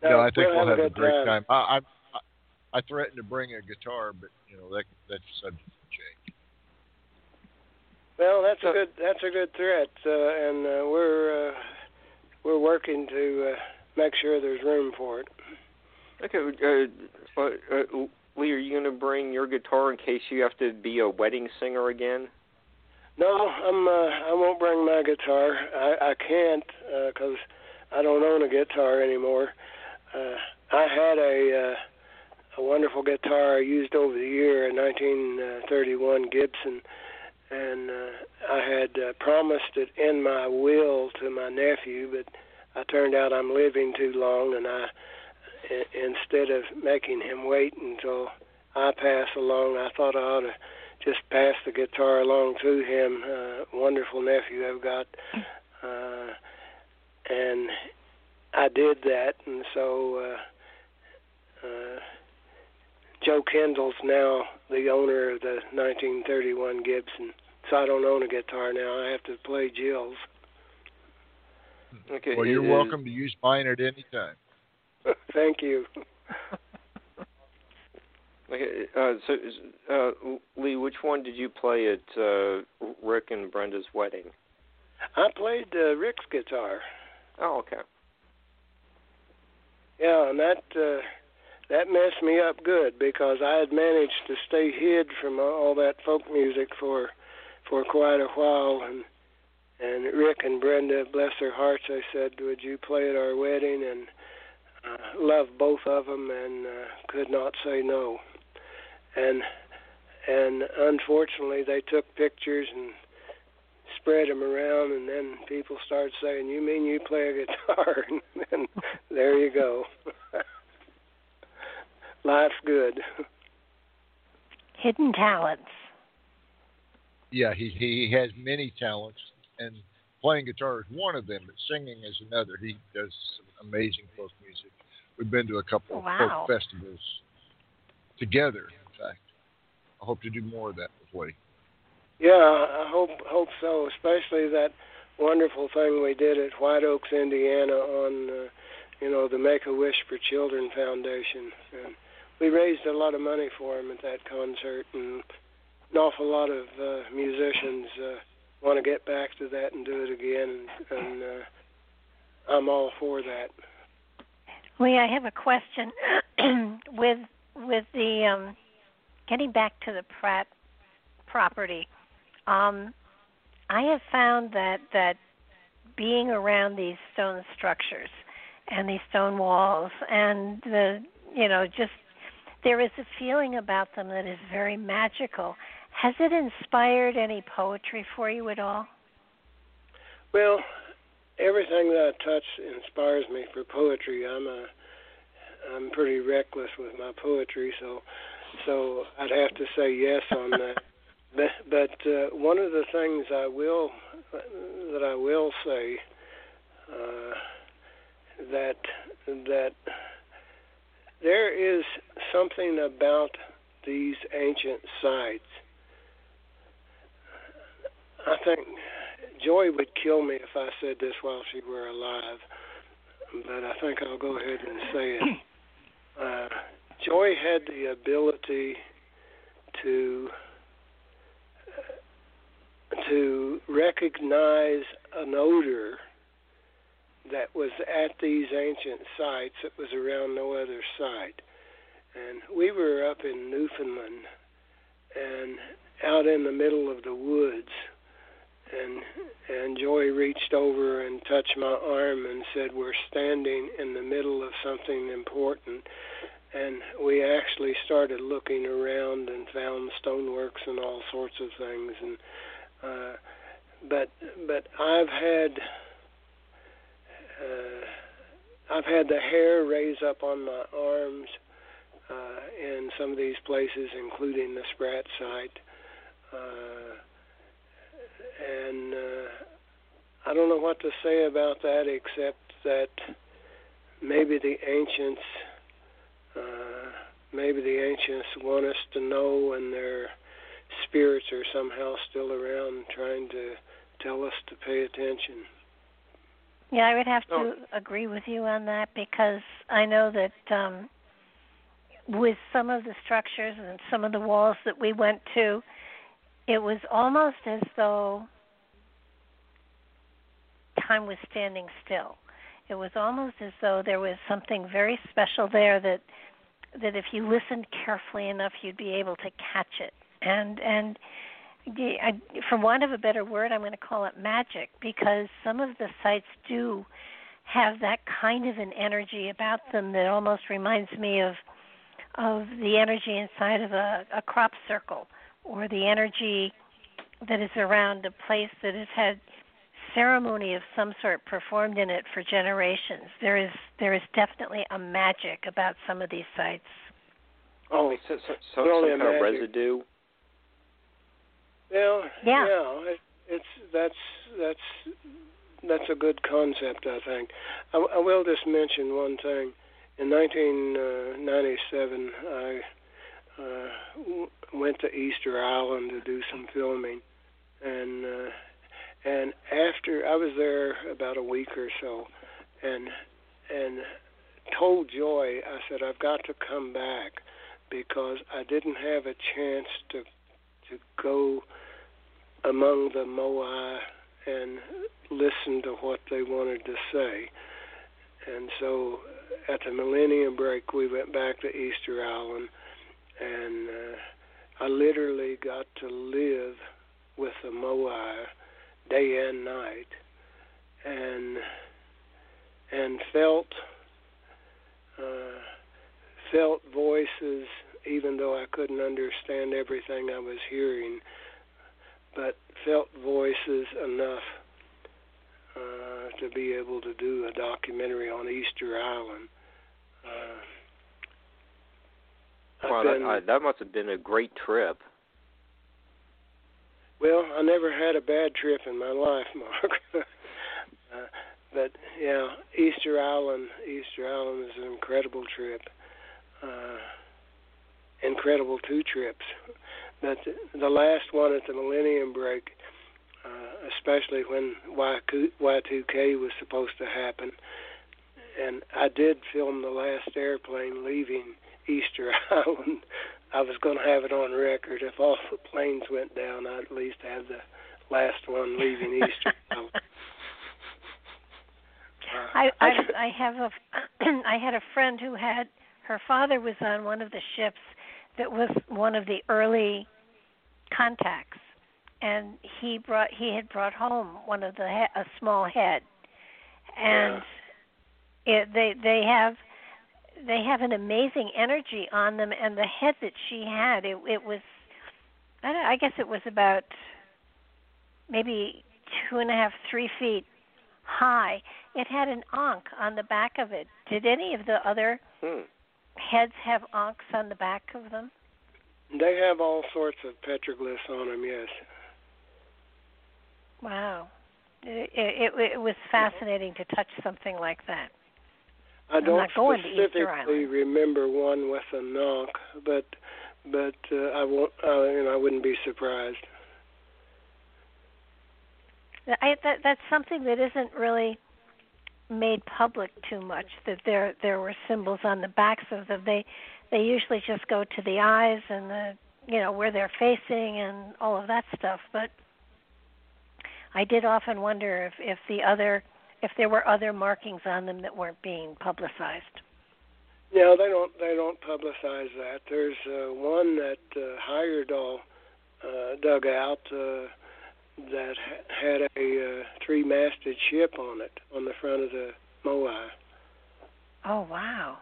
No, no I think we'll, we'll have, a great time. time. I, I I threatened to bring a guitar, but you know that that's subject to change. Well, that's a good that's a good threat, uh, and uh, we're uh, we're working to uh, make sure there's room for it. Okay, uh, uh, uh, Lee, are you going to bring your guitar in case you have to be a wedding singer again? No, I'm. Uh, I won't bring my guitar. I, I can't because uh, I don't own a guitar anymore. Uh, I had a uh, a wonderful guitar I used over the year, a 1931 Gibson, and uh, I had uh, promised it in my will to my nephew, but I turned out I'm living too long, and I instead of making him wait until I pass along, I thought I ought to just pass the guitar along to him. Uh, wonderful nephew I've got, uh, and I did that, and so uh, uh, Joe Kendall's now the owner of the 1931 Gibson. So I don't own a guitar now. I have to play Jill's. Okay. Well, you're welcome to use mine at any time. Thank you. Okay, uh, so uh, Lee, which one did you play at uh, Rick and Brenda's wedding? I played uh, Rick's guitar. Oh, okay. Yeah, and that uh, that messed me up good because I had managed to stay hid from all that folk music for for quite a while, and and Rick and Brenda, bless their hearts, I said, "Would you play at our wedding?" and uh, loved both of them and uh, could not say no. And and unfortunately, they took pictures and spread them around, and then people started saying, "You mean you play a guitar?" and there you go. Life's good. Hidden talents. Yeah, he he has many talents, and playing guitar is one of them, but singing is another. He does some amazing folk music. We've been to a couple wow. of folk festivals together. In fact, I hope to do more of that with Lee. Yeah, I hope hope so. Especially that wonderful thing we did at White Oaks, Indiana, on uh, you know the Make a Wish for Children Foundation, and we raised a lot of money for them at that concert, and an awful lot of uh, musicians. Uh, want to get back to that and do it again, and, uh, I'm all for that. Lee, I have a question with with the um, getting back to the Spratt property. Um, I have found that that being around these stone structures and these stone walls and the you know just there is a feeling about them that is very magical has it inspired any poetry for you at all? Well, everything that I touch inspires me for poetry. I'm a I'm pretty reckless with my poetry, so so I'd have to say yes on that. But but uh, one of the things I will that I will say uh, that that there is something about these ancient sites I think Joy would kill me if I said this while she were alive, but I think I'll go ahead and say it. Uh, Joy had the ability to to recognize an odor that was at these ancient sites that was around no other site. And we were up in Newfoundland and out in the middle of the woods and and Joy reached over and touched my arm and said, "We're standing in the middle of something important." And we actually started looking around and found stoneworks and all sorts of things. And uh, but but I've had uh, I've had the hair raise up on my arms uh, in some of these places, including the Spratt site. Uh, and uh, I don't know what to say about that except that maybe the ancients, uh, maybe the ancients want us to know, and their spirits are somehow still around, trying to tell us to pay attention. Yeah, I would have to oh. agree with you on that because I know that um with some of the structures and some of the walls that we went to, it was almost as though time was standing still. It was almost as though there was something very special there that that if you listened carefully enough, you'd be able to catch it. And and I, for want of a better word, I'm going to call it magic because some of the sites do have that kind of an energy about them that almost reminds me of of the energy inside of a, a crop circle or the energy that is around a place that has had ceremony of some sort performed in it for generations. There is there is definitely a magic about some of these sites. Oh, so, so, so some kind of residue. Yeah, yeah, yeah. It, it's that's that's that's a good concept. I think. I, I will just mention one thing. In 1997, I uh, went to Easter Island to do some filming, and uh, and after I was there about a week or so, and and told Joy, I said I've got to come back because I didn't have a chance to to go among the Moai and listen to what they wanted to say. And so at the millennium break, we went back to Easter Island, and uh, I literally got to live with the Moai day and night, and and felt uh, felt voices, even though I couldn't understand everything I was hearing, but felt voices enough uh, to be able to do a documentary on Easter Island. Uh, wow, been, that, I, that must have been a great trip. Well, I never had a bad trip in my life, Mark. uh, but yeah, Easter Island, Easter Island is an incredible trip. Uh, incredible two trips. But the last one at the Millennium Break, uh, especially when Y2K was supposed to happen, and I did film the last airplane leaving Easter Island I was going to have it on record. If all the planes went down, I'd at least have the last one leaving Easter. I, I I have a I had a friend who had her father was on one of the ships that was one of the early contacts, and he brought he had brought home one of the a small head, and yeah. it they they have they have an amazing energy on them. And the head that she had it it was i don't, i guess it was about maybe two and a half three feet high. It had an ankh on the back of it. Did any of the other hmm. Heads have ankhs on the back of them they have all sorts of petroglyphs on them yes wow it, it, it was fascinating to touch something like that I don't specifically remember one with an ankh, but but uh, I won't. Uh, you know, I wouldn't be surprised. I, that that's something that isn't really made public too much. That there there were symbols on the backs of them. They they usually just go to the eyes and the you know where they're facing and all of that stuff. But I did often wonder if if the other if there were other markings on them that weren't being publicized. No, they don't. They don't publicize that. There's uh, one that uh, Heyerdahl uh, dug out uh, that had a uh, three-masted ship on it on the front of the Moai. Oh wow!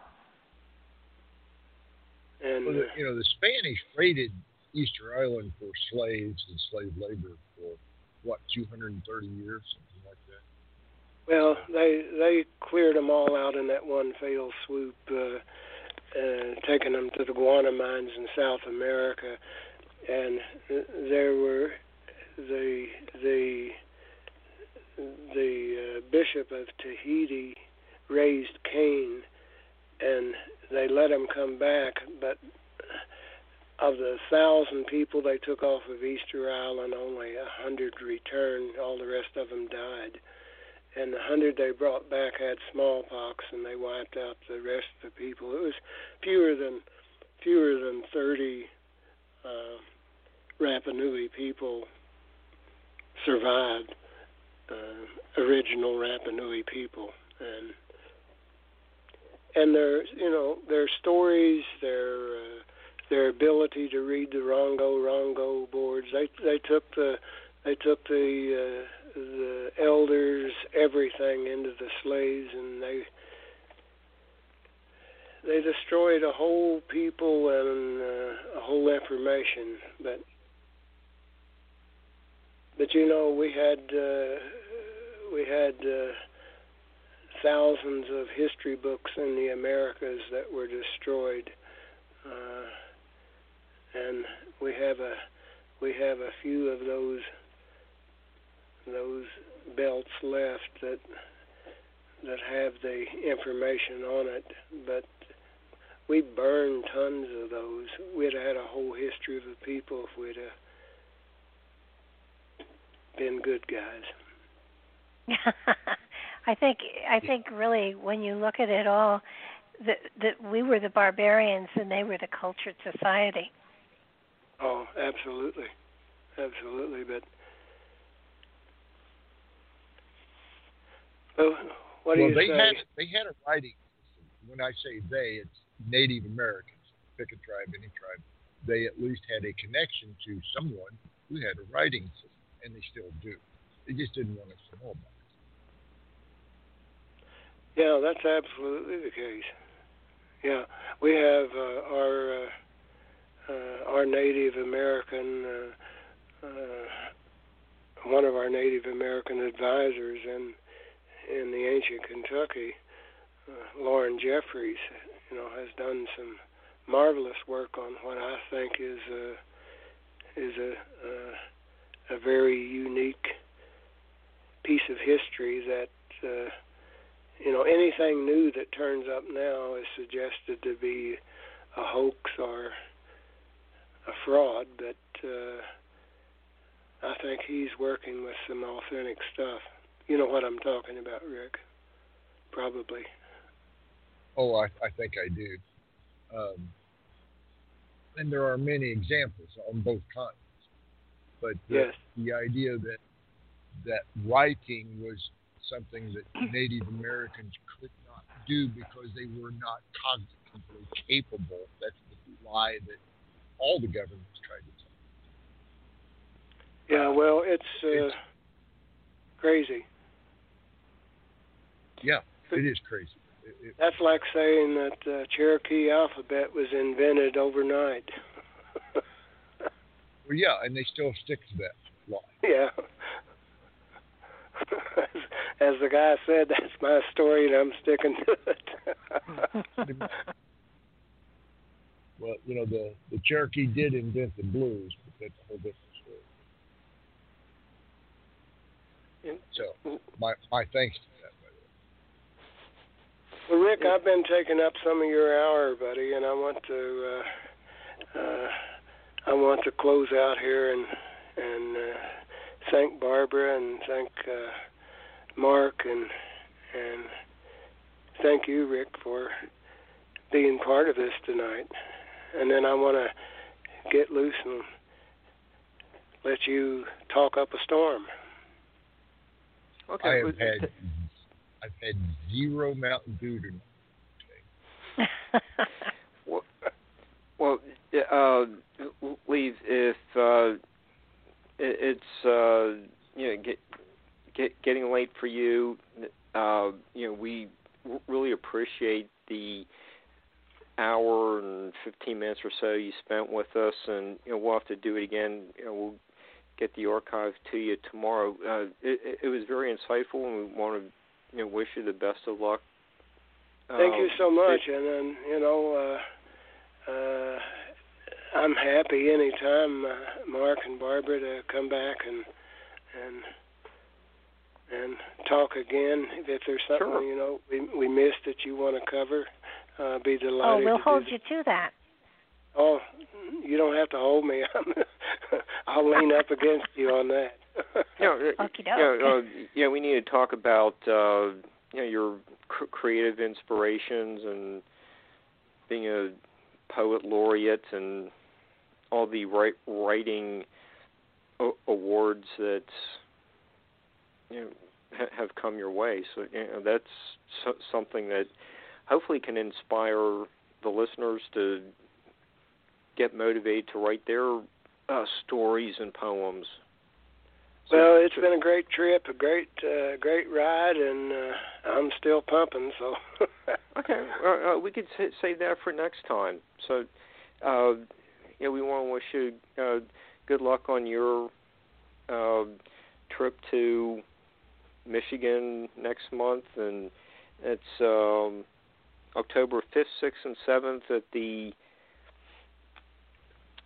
And well, the, you know the Spanish raided Easter Island for slaves and slave labor for what 230 years, something like that. well, they they cleared them all out in that one fatal swoop, uh, uh, taking them to the guano mines in South America, and there were the the the uh, bishop of Tahiti raised Cain, and they let him come back, but of the thousand people they took off of Easter Island, only a hundred returned. All the rest of them died and the hundred they brought back had smallpox, and they wiped out the rest of the people. It was fewer than fewer than thirty uh, Rapa Nui people survived. Uh, original Rapa Nui people, and and their you know their stories, their uh, their ability to read the Rongo Rongo boards. They they took the they took the uh, the elders everything into the slaves, and they they destroyed a whole people and uh, a whole information. But but you know we had uh, we had. Uh, thousands of history books in the Americas that were destroyed, uh, and we have a we have a few of those those belts left that that have the information on it, but we burned tons of those. We'd have had a whole history of the people if we'd have been good guys. I think I think really when you look at it all, that that we were the barbarians and they were the cultured society. Oh, absolutely, absolutely. But oh, what do well, you they say? had they had a writing system. When I say they, it's Native Americans. Pick a tribe, any tribe. They at least had a connection to someone who had a writing system, and they still do. They just didn't want us to know about it. Yeah, that's absolutely the case. Yeah, we have uh, our uh, uh, our Native American uh, uh, one of our Native American advisors in in the ancient Kentucky, uh, Lauren Jeffries, you know, has done some marvelous work on what I think is a is a a, a very unique piece of history that. Uh, you know, anything new that turns up now is suggested to be a hoax or a fraud, but uh, I think he's working with some authentic stuff. You know what I'm talking about, Rick? Probably. Oh, I, I think I do. Um, and there are many examples on both continents. But the, yes. the idea that that writing was something that Native Americans could not do because they were not cognitively capable. That's the lie that all the governments tried to tell. Yeah, well, it's, uh, it's crazy. Yeah, it is crazy. It, it, That's like saying that uh, Cherokee alphabet was invented overnight. well, yeah, and they still stick to that lie. Yeah as the guy said, that's my story, and I'm sticking to it. well, you know, the the Cherokee did invent the blues, but that's a whole different story. So, my my thanks to that. Well, Rick, I've been taking up some of your hour, buddy, and I want to uh, uh, I want to close out here and and uh, thank Barbara and thank. Uh, Mark and and thank you, Rick, for being part of this tonight. And then I want to get loose and let you talk up a storm. Okay. I have had I've had zero Mountain Dew tonight. well, well, uh, leave if uh, it, it's uh, you know get get, getting late for you. Uh, you know, we really appreciate the hour and 15 minutes or so you spent with us, and you know, we'll have to do it again. You know, we'll get the archive to you tomorrow. Uh, it, it was very insightful, and we want to you know, wish you the best of luck. Thank um, you so much, and then you know. Uh, uh, I'm happy anytime uh, Mark and Barbara to come back and and and talk again if there's something sure. you know we we missed that you want to cover. Uh, be delighted. Oh, we'll to hold do you to that. Oh, you don't have to hold me. I'll lean up against you on that. yeah, uh, yeah, uh, yeah, we need to talk about uh, you know your cr- creative inspirations and being a poet laureate and all the writing awards that you know ha- have come your way. So you know, that's so- something that hopefully can inspire the listeners to get motivated to write their uh, stories and poems. Well, it's been a great trip, a great, uh, great ride, and uh, I'm still pumping. So. okay, uh, we could save that for next time. So, uh, yeah, we want to wish you uh, good luck on your uh, trip to Michigan next month, and it's um, October 5th, 6th, and 7th at the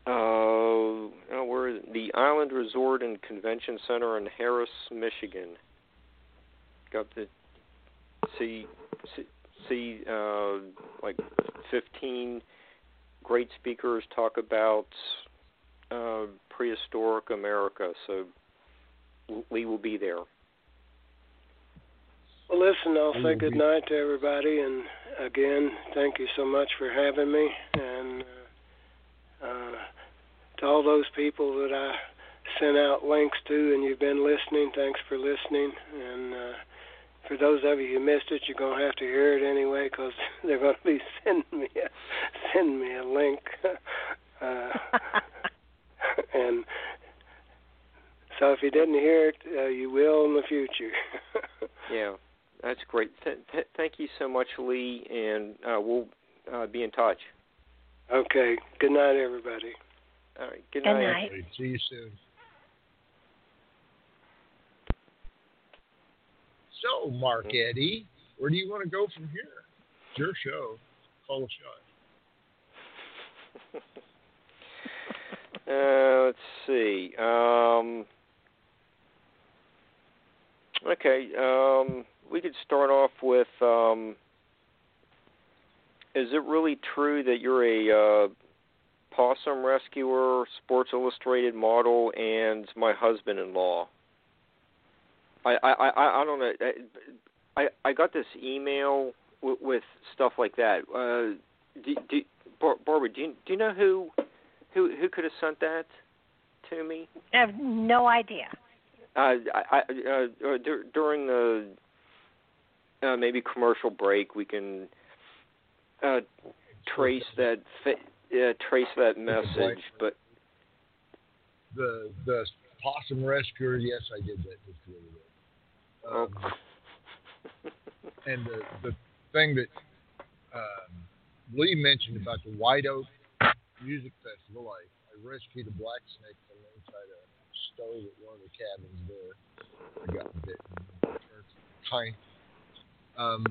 uh, oh, where is it? the Island Resort and Convention Center in Harris, Michigan. Got the see see, see uh, like 15 great speakers talk about uh, prehistoric America. So Lee will be there. Well, listen, I'll say good night to everybody, and again, thank you so much for having me, and uh, uh, to all those people that I sent out links to, and you've been listening. Thanks for listening, and uh, for those of you who missed it, you're gonna have to hear it anyway because they're gonna be sending me a, sending me a link, uh, and so if you didn't hear it, uh, you will in the future. yeah, that's great. Th- th- thank you so much, Lee, and uh, we'll uh, be in touch. Okay. Good night, everybody. All right. Good, Good night. night. See you soon. So, Mark mm-hmm. Where do you want to go from here? It's your show. Call a shot. uh, let's see. Um, okay. Um, we could start off with. Um, is it really true that you're a uh, possum rescuer, Sports Illustrated model, and my husband-in-law? I I I, I don't know. I I got this email with, with stuff like that. Uh, do, do, Bar- Barbara, do you, do you know who who who could have sent that to me? I have no idea. Uh, I, I uh, uh dur- during the uh, maybe commercial break, we can uh, trace that uh, trace that message. But the the possum rescuer, yes, I did that just the other day. Um, and the the thing that um, Lee mentioned about the White Oak Music Festival, I, I rescued a black snake from inside a stove at one of the cabins there. I got bitten. Kind. Um,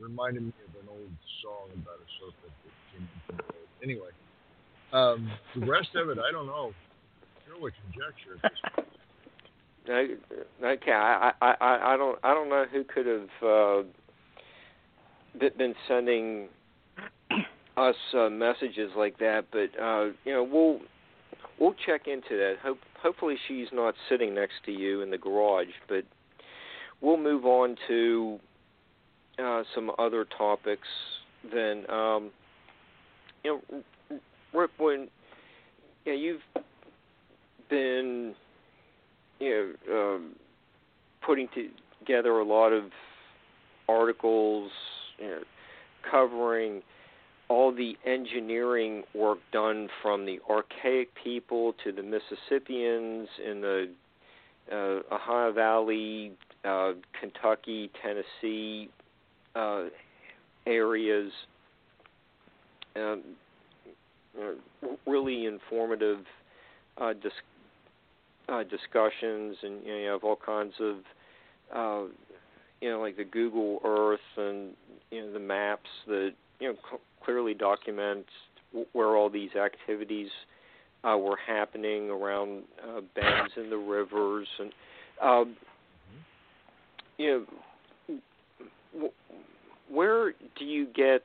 reminded me of an old song about a serpent that came from the boat. Anyway, um, the rest of it, I don't know. Purely conjecture. Okay, I, I I I don't I don't know who could have uh, been sending us uh, messages like that, but uh, you know we'll we'll check into that. Hope hopefully she's not sitting next to you in the garage, but we'll move on to uh, some other topics. Then um, you know, Rick, when you know, you've been you know, um, putting together a lot of articles, you know, covering all the engineering work done from the archaic people to the Mississippians in the uh, Ohio Valley, uh, Kentucky, Tennessee uh, areas. Um, really informative uh, dis- uh, discussions, and you, know, you have all kinds of, uh, you know, like the Google Earth and you know the maps that you know cl- clearly document where all these activities uh, were happening around uh, bends in the rivers, and um, you know, where do you get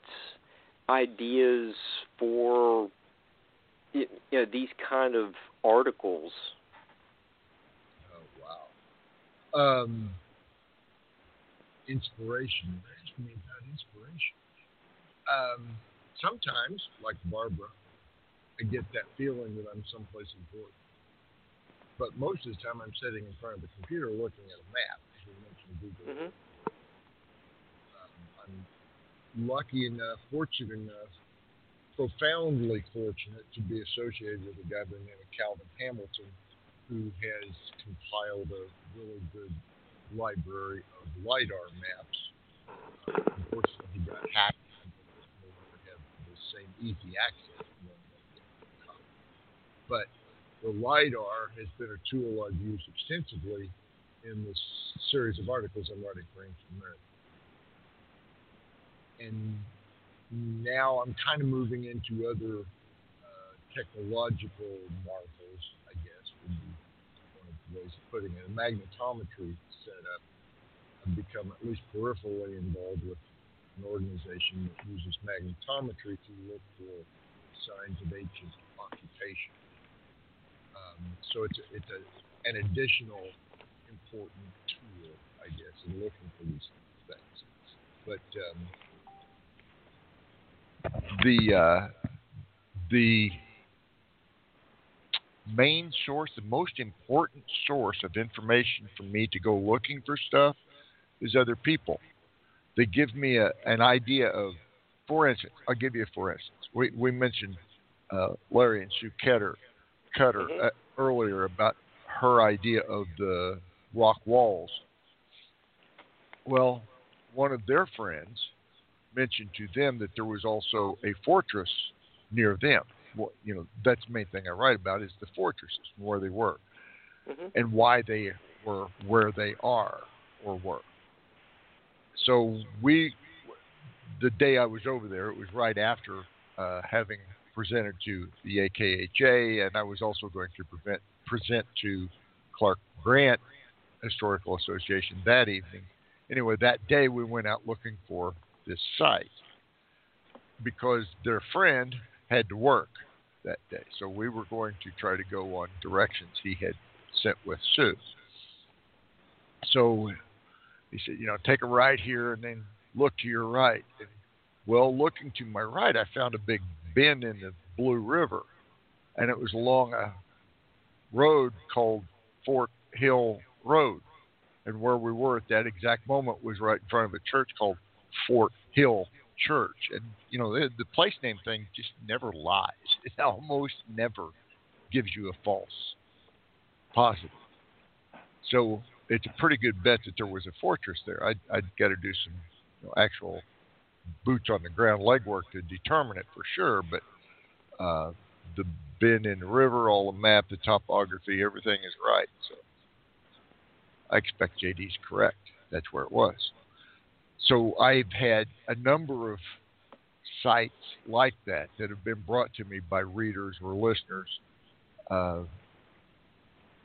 ideas for you know, these kind of articles Oh wow! Um, inspiration. Ask me about inspiration. Um, sometimes, like Barbara, I get that feeling that I'm someplace important. But most of the time, I'm sitting in front of the computer looking at a map. As we mentioned Google. Mm-hmm. Lucky enough, fortunate enough, profoundly fortunate to be associated with a guy by the name of Calvin Hamilton, who has compiled a really good library of LIDAR maps. Unfortunately, he got hacked and have the same easy access. But the LIDAR has been a tool I've used extensively in this series of articles I'm writing for Ancient America. And now I'm kind of moving into other uh, technological marvels, I guess, would be one of the ways of putting it. A magnetometry setup. I've become at least peripherally involved with an organization that uses magnetometry to look for signs of ancient occupation. Um, so it's a, it's a, an additional important tool, I guess, in looking for these things. But um, the uh, the main source, the most important source of information for me to go looking for stuff is other people. They give me a, an idea of, for instance, I'll give you a for instance. We, we mentioned uh, Larry and Sue Cutter, Cutter mm-hmm. uh, earlier about her idea of the rock walls. Well, one of their friends mentioned to them that there was also a fortress near them. Well, you know, that's the main thing I write about is the fortresses, where they were, mm-hmm. and why they were where they are or were. So we, the day I was over there, it was right after uh, having presented to the AKHA, and I was also going to prevent, present to Clark Grant Historical Association that evening. Anyway, that day we went out looking for this site because their friend had to work that day. So we were going to try to go on directions he had sent with Sue. So he said, you know, take a right here and then look to your right. And, well, looking to my right, I found a big bend in the Blue River, and it was along a road called Fort Hill Road. And where we were at that exact moment was right in front of a church called Fort Hill Church. And, you know, the, the place name thing just never lies, it almost never gives you a false positive. So it's a pretty good bet that there was a fortress there. I'd, I'd got to do some you know, actual boots on the ground legwork to determine it for sure, but uh, the bend in the river, all the map, the topography, everything is right. So I expect JD's correct. That's where it was. So I've had a number of sites like that that have been brought to me by readers or listeners uh,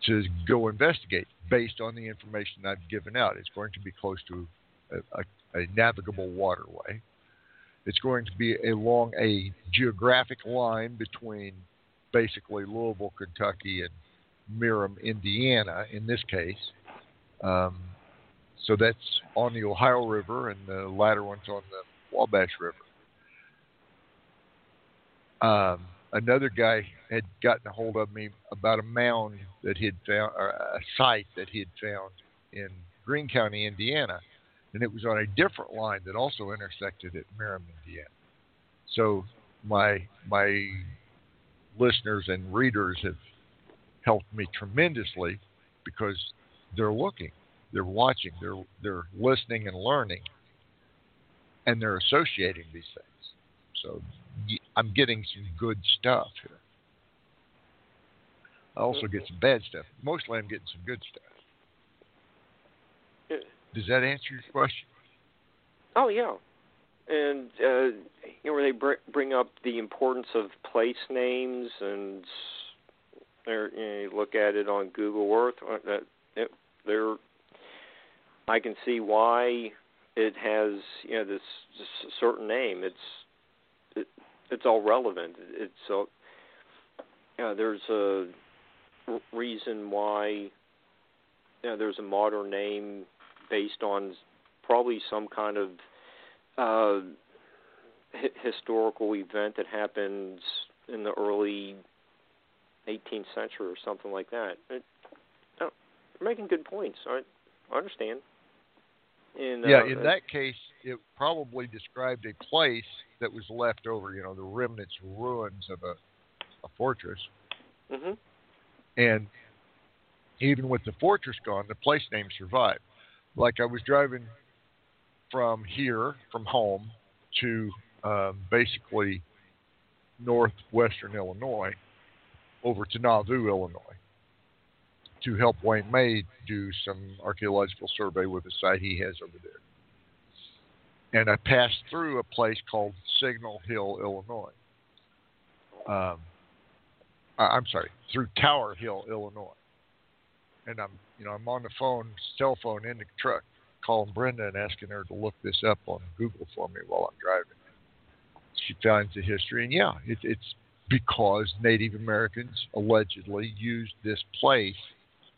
to go investigate based on the information I've given out. It's going to be close to a, a, a navigable waterway. It's going to be along a geographic line between basically Louisville, Kentucky, and Merom, Indiana, in this case. Um, so that's on the Ohio River, and the latter one's on the Wabash River. Um, another guy had gotten a hold of me about a mound that he'd found, or a site that he had found in Greene County, Indiana, and it was on a different line that also intersected at Merom, Indiana. So my my listeners and readers have helped me tremendously because they're looking, they're watching, they're they're listening and learning, and they're associating these things. So I'm getting some good stuff here. I also get some bad stuff. Mostly, I'm getting some good stuff. Does that answer your question? Oh yeah, and uh, you know where they br- bring up the importance of place names and you, know, you look at it on Google Earth. Uh, that it, there, I can see why it has you know this, this certain name. It's it, it's all relevant. It's so there's a reason why you know, there's a modern name based on probably some kind of uh, hi- historical event that happens in the early 18th century or something like that. It, no, you're making good points. I, I understand. And, yeah, uh, in that case, it probably described a place that was left over, you know, the remnants, ruins of a, a fortress. Mm-hmm. And even with the fortress gone, the place name survived. Like I was driving from here, from home, to um, basically northwestern Illinois, over to Nauvoo, Illinois, to help Wayne May do some archaeological survey with the site he has over there. And I passed through a place called Signal Hill, Illinois. Um, I'm sorry, through Tower Hill, Illinois. And I'm, you know, I'm on the phone, cell phone in the truck, calling Brenda and asking her to look this up on Google for me while I'm driving. She finds the history, and yeah, it, it's because Native Americans allegedly used this place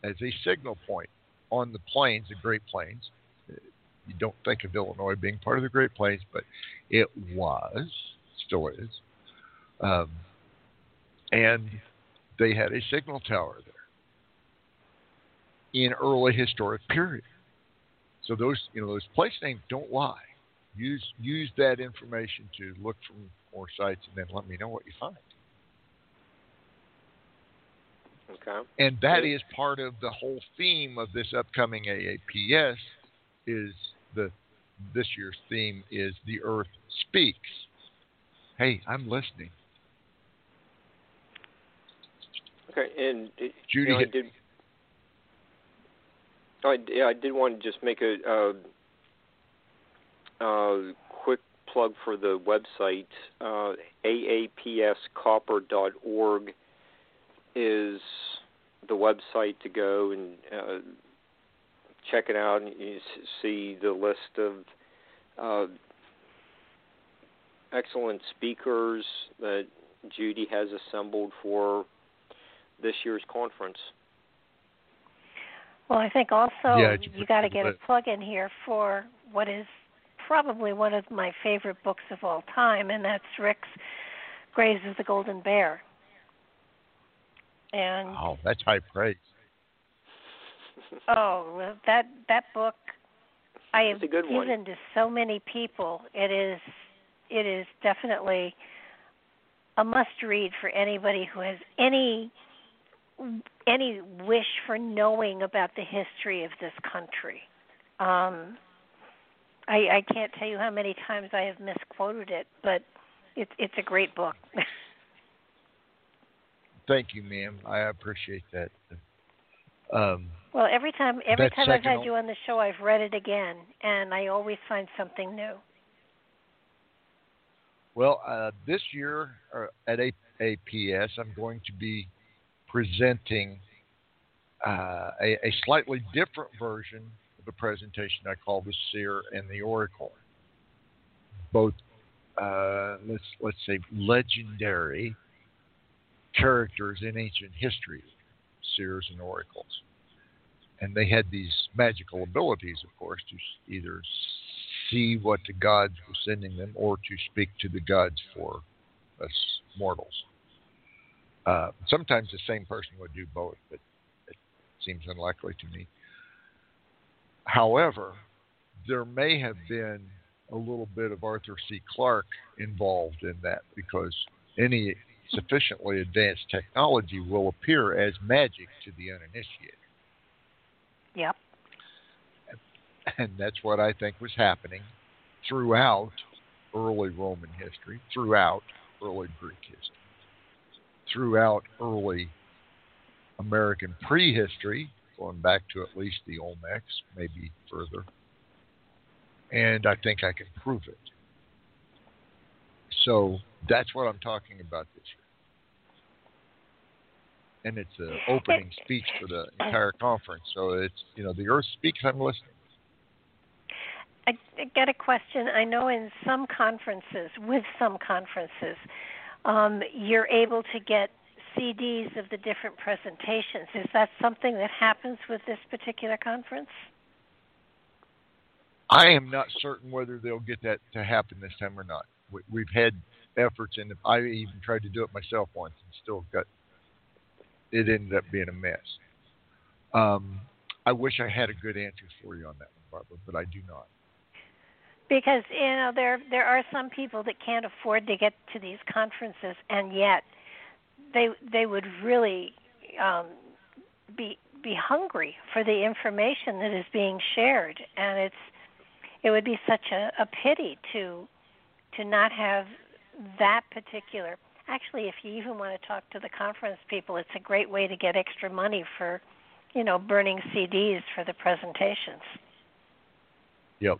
as a signal point on the plains, the Great Plains. You don't think of Illinois being part of the Great Plains, but it was, still is. Um, and they had a signal tower there in early historic period. So those, you know, those place names don't lie. Use use that information to look for more sites, and then let me know what you find. Okay. And that is part of the whole theme of this upcoming AAPS is the this year's theme is the earth speaks. Hey, I'm listening. Okay, and it, Judy you know, I did. I, yeah, I did want to just make a uh, uh, quick plug for the website. Uh, AAPScopper.org is the website to go and uh, check it out and you see the list of uh, excellent speakers that Judy has assembled for this year's conference. Well, I think also yeah, you, you got to get a plug in here for what is probably one of my favorite books of all time, and that's Rick's Graves of the Golden Bear. And oh, that's high praise. oh, that that book I have given one. to so many people. It is it is definitely a must read for anybody who has any any wish for knowing about the history of this country. Um, I, I can't tell you how many times I have misquoted it, but it's it's a great book. Thank you, ma'am. I appreciate that. Um, well, every time every time I've had you on the show, I've read it again, and I always find something new. Well, uh, this year uh, at APS, I'm going to be presenting uh, a, a, slightly different version of the presentation I call the Seer and the Oracle. Both, uh, let's let's say, legendary characters in ancient history, seers and oracles, and they had these magical abilities, of course, to either see what the gods were sending them or to speak to the gods for us mortals. Uh, sometimes the same person would do both, but it seems unlikely to me. However, there may have been a little bit of Arthur C. Clarke involved in that because any sufficiently advanced technology will appear as magic to the uninitiated. Yep. And that's what I think was happening throughout early Roman history, throughout early Greek history throughout early American prehistory, going back to at least the Olmecs, maybe further. And I think I can prove it. So that's what I'm talking about this year. And it's an opening speech for the entire conference. So it's, you know, the earth speaks, I'm listening. I get a question. I know in some conferences, with some conferences, um, you're able to get CDs of the different presentations. Is that something that happens with this particular conference? I am not certain whether they'll get that to happen this time or not. We, have had efforts, and I even tried to do it myself once, and still got it ended up being a mess. Um, I wish I had a good answer for you on that one, Barbara, but I do not. Because you know there there are some people that can't afford to get to these conferences, and yet they they would really um, be be hungry for the information that is being shared, and it's it would be such a, a pity to to not have that particular. Actually, if you even want to talk to the conference people, it's a great way to get extra money for, you know, burning CDs for the presentations. Yep.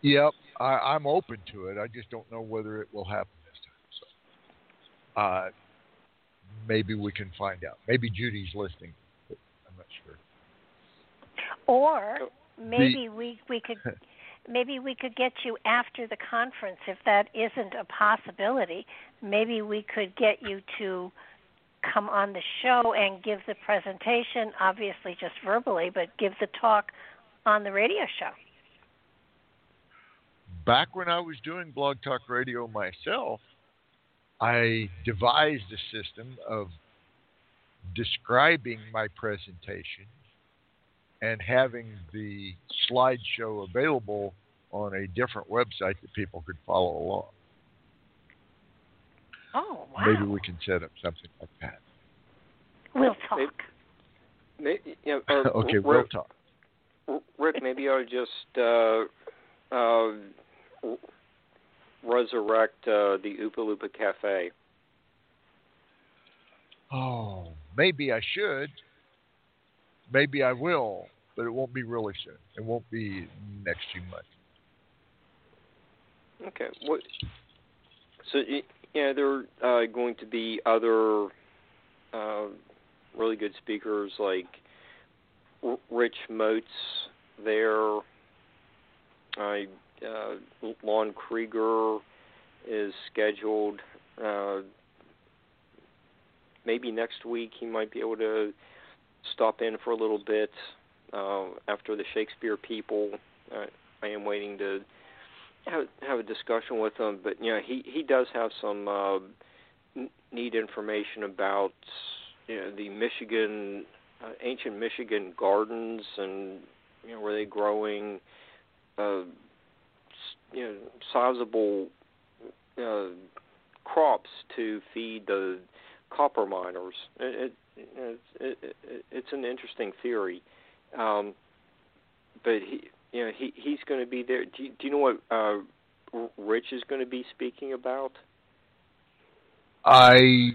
Yep, I, I'm open to it. I just don't know whether it will happen this time. So, uh, maybe we can find out. Maybe Judy's listening, but I'm not sure. Or maybe the, we we could maybe we could get you after the conference if that isn't a possibility. Maybe we could get you to come on the show and give the presentation, obviously just verbally, but give the talk on the radio show. Back when I was doing Blog Talk Radio myself, I devised a system of describing my presentation and having the slideshow available on a different website that people could follow along. Oh, wow. Maybe we can set up something like that. We'll talk. Maybe, maybe, you know, uh, okay, we'll talk. Rick, maybe I'll just uh, uh, resurrect uh, the Oopa Loopa Cafe. Oh, maybe I should maybe I will, but it won't be really soon. It won't be next few months. Okay. What? So yeah, there are uh, going to be other uh, really good speakers like R- Rich Moats there. Uh, uh, Lon Krieger is scheduled. Uh, maybe next week he might be able to stop in for a little bit uh, after the Shakespeare people. Uh, I am waiting to have, have a discussion with him, but you know he he does have some uh, neat information about you know the Michigan uh, ancient Michigan gardens and you know were they growing uh, you know sizable uh, crops to feed the copper miners. It, it's, it, it's an interesting theory, um, but he, you know, he he's going to be there. Do you, do you know what uh, Rich is going to be speaking about? I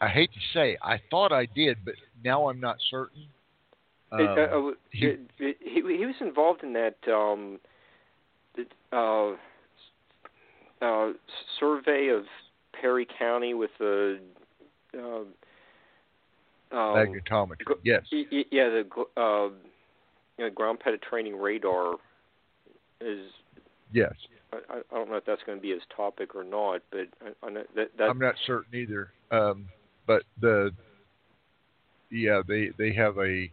I hate to say, I thought I did, but now I'm not certain. Um, it, uh, um, he, he he was involved in that um, uh, uh, survey of Perry County with the uh, um, magnetometry. Yes. Yeah, the uh, you know, ground penetrating radar is. Yes. I, I don't know if that's going to be his topic or not, but I, I that, that, I'm not certain either. Um, but the yeah, they they have a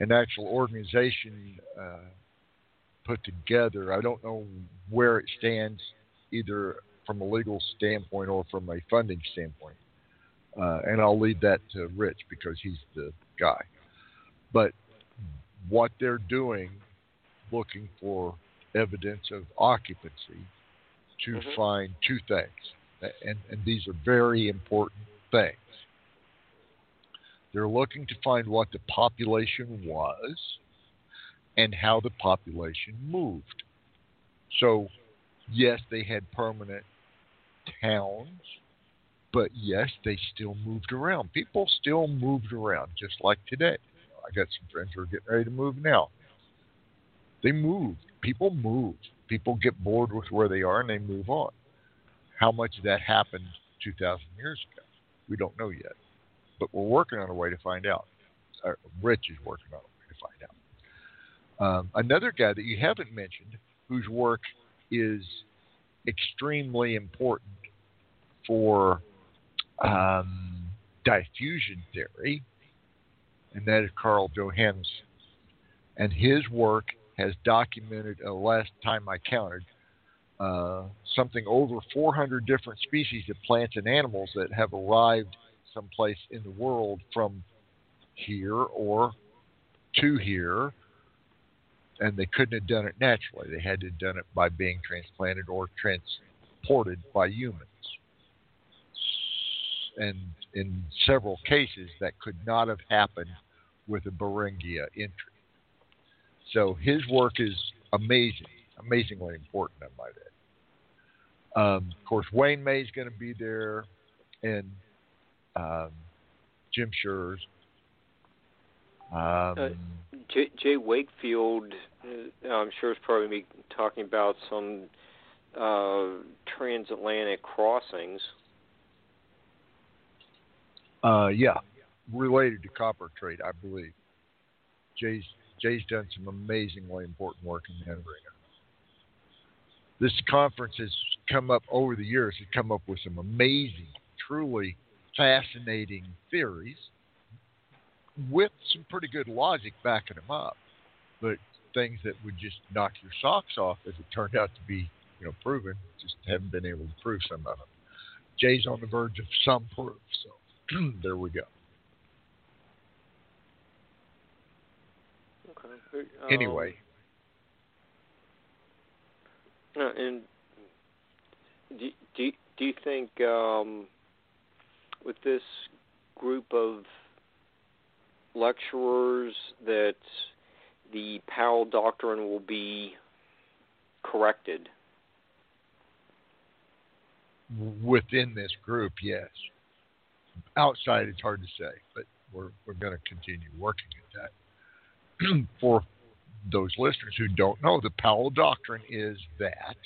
an actual organization uh, put together. I don't know where it stands, either from a legal standpoint or from a funding standpoint. Uh, and I'll leave that to Rich because he's the guy. But what they're doing, looking for evidence of occupancy to mm-hmm. find two things, and, and these are very important things. They're looking to find what the population was and how the population moved. So, yes, they had permanent towns but yes, they still moved around. People still moved around, just like today. I got some friends who are getting ready to move now. They moved. People moved. People get bored with where they are and they move on. How much of that happened 2,000 years ago? We don't know yet. But we're working on a way to find out. Uh, Rich is working on a way to find out. Um, another guy that you haven't mentioned, whose work is extremely important for um, diffusion theory, and that is Carl Johannessen. And his work has documented, uh, last time I counted, uh, something over 400 different species of plants and animals that have arrived someplace in the world from here or to here, and they couldn't have done it naturally. They had to have done it by being transplanted or transported by humans. And in several cases, that could not have happened with a Beringia entry. So his work is amazing, amazingly important, I might add. Um, of course, Wayne May is going to be there, and um, Jim Scherz. Um, uh, Jay, Jay, Wakefield, uh, I'm sure is probably be talking about some uh, transatlantic crossings. Uh, yeah, related to copper trade, I believe. Jay's Jay's done some amazingly important work in that arena. This conference has come up over the years. Has come up with some amazing, truly fascinating theories with some pretty good logic backing them up, but things that would just knock your socks off, as it turned out to be, you know, proven. Just haven't been able to prove some of them. Jay's on the verge of some proof, so there we go. Okay. Um, anyway. Uh, and do, do, do you think um, with this group of lecturers that the Powell doctrine will be corrected? Within this group, yes. Outside, it's hard to say, but we're we're going to continue working at that. For those listeners who don't know, the Powell doctrine is that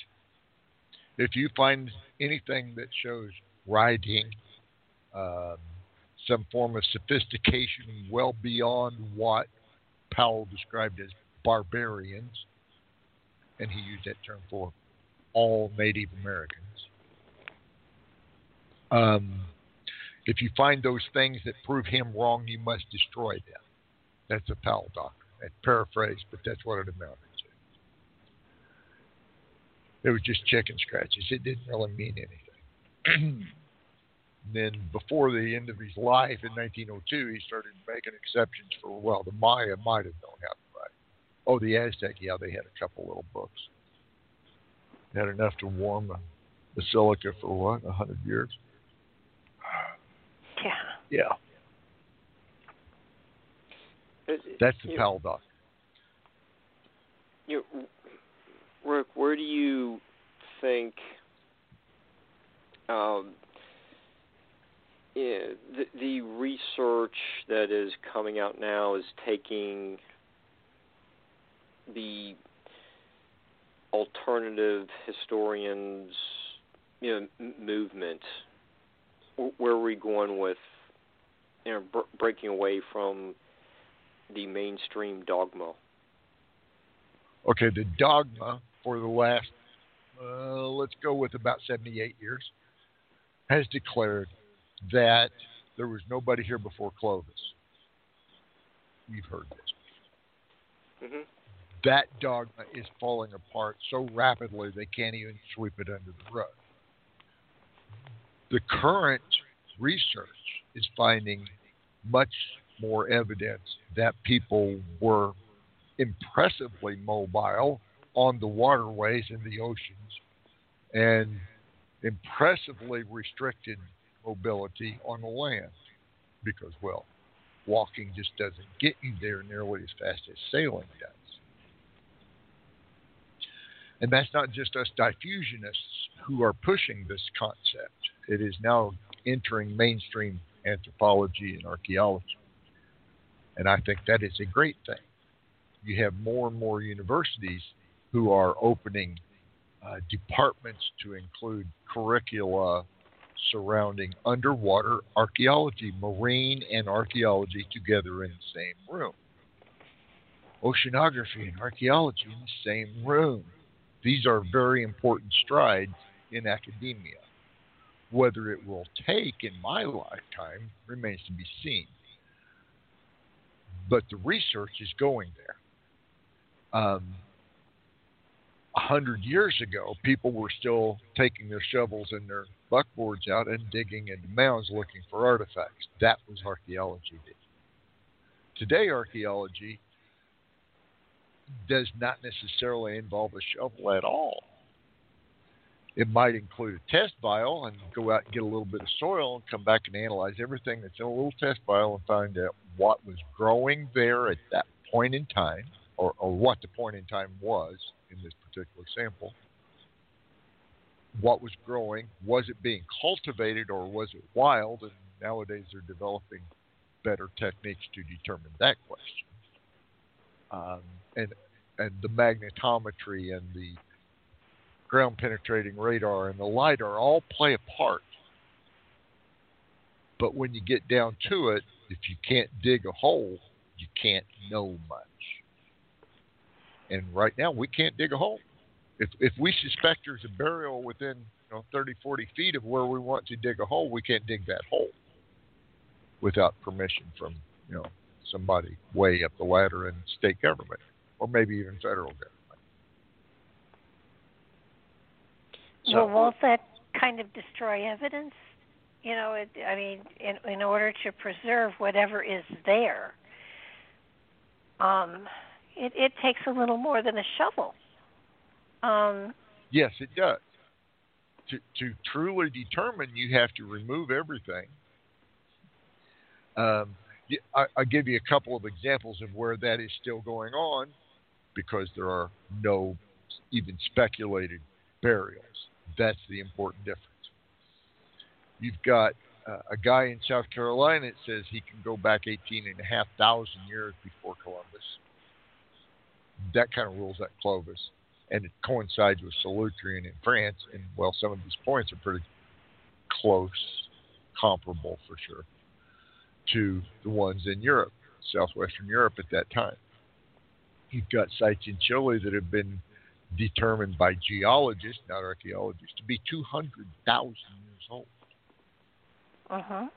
if you find anything that shows writing um, some form of sophistication well beyond what Powell described as barbarians, and he used that term for all Native Americans. Um, if you find those things that prove him wrong, you must destroy them. That's a Powell doctrine. That's paraphrased, but that's what it amounted to. It was just chicken scratches. It didn't really mean anything. then before the end of his life in 1902, he started making exceptions for, well, the Maya might have known how to write. Oh, the Aztec, yeah, they had a couple little books. Had enough to warm a basilica for what, a hundred years? Yeah. That's the doctrine. You, Rick, where do you think um, yeah, the, the research that is coming out now is taking the alternative historians you know m- movement where are we going with you know br- breaking away from the mainstream dogma okay the dogma for the last uh, let's go with about 78 years has declared that there was nobody here before Clovis. You've heard this. Mm-hmm. That dogma is falling apart so rapidly they can't even sweep it under the rug. The current research is finding much more evidence that people were impressively mobile on the waterways and the oceans and impressively restricted mobility on the land because, well, walking just doesn't get you there nearly as fast as sailing does. And that's not just us diffusionists who are pushing this concept. It is now entering mainstream anthropology and archaeology. And I think that is a great thing. You have more and more universities who are opening uh, departments to include curricula surrounding underwater archaeology, marine and archaeology together in the same room. Oceanography and archaeology in the same room. These are very important strides in academia. Whether it will take in my lifetime remains to be seen. But the research is going there. Um, a hundred years ago, people were still taking their shovels and their buckboards out and digging into mounds looking for artifacts. That was archaeology. Today, archaeology does not necessarily involve a shovel at all. It might include a test vial and go out and get a little bit of soil and come back and analyze everything that's in a little test vial and find out what was growing there at that point in time, or, or what the point in time was in this particular sample. What was growing? Was it being cultivated or was it wild? And nowadays they're developing better techniques to determine that question. Um, and and the magnetometry and the ground penetrating radar and the lidar all play a part. But when you get down to it, if you can't dig a hole, you can't know much. And right now, we can't dig a hole. If if we suspect there's a burial within you know 30, 40 feet of where we want to dig a hole, we can't dig that hole without permission from you know somebody way up the ladder in state government or maybe even federal government. So, well, won't that kind of destroy evidence? You know, it, I mean, in in order to preserve whatever is there, um, it it takes a little more than a shovel. Um, yes, it does. To to truly determine, you have to remove everything. Um, I, I'll give you a couple of examples of where that is still going on because there are no even speculated burials. That's the important difference. You've got uh, a guy in South Carolina that says he can go back 18 and a half thousand years before Columbus. That kind of rules out Clovis. And it coincides with Solutrean in France. And, well, some of these points are pretty close, comparable for sure, to the ones in Europe, southwestern Europe at that time. You've got sites in Chile that have been determined by geologists, not archaeologists, to be 200,000 years old. Uh-huh.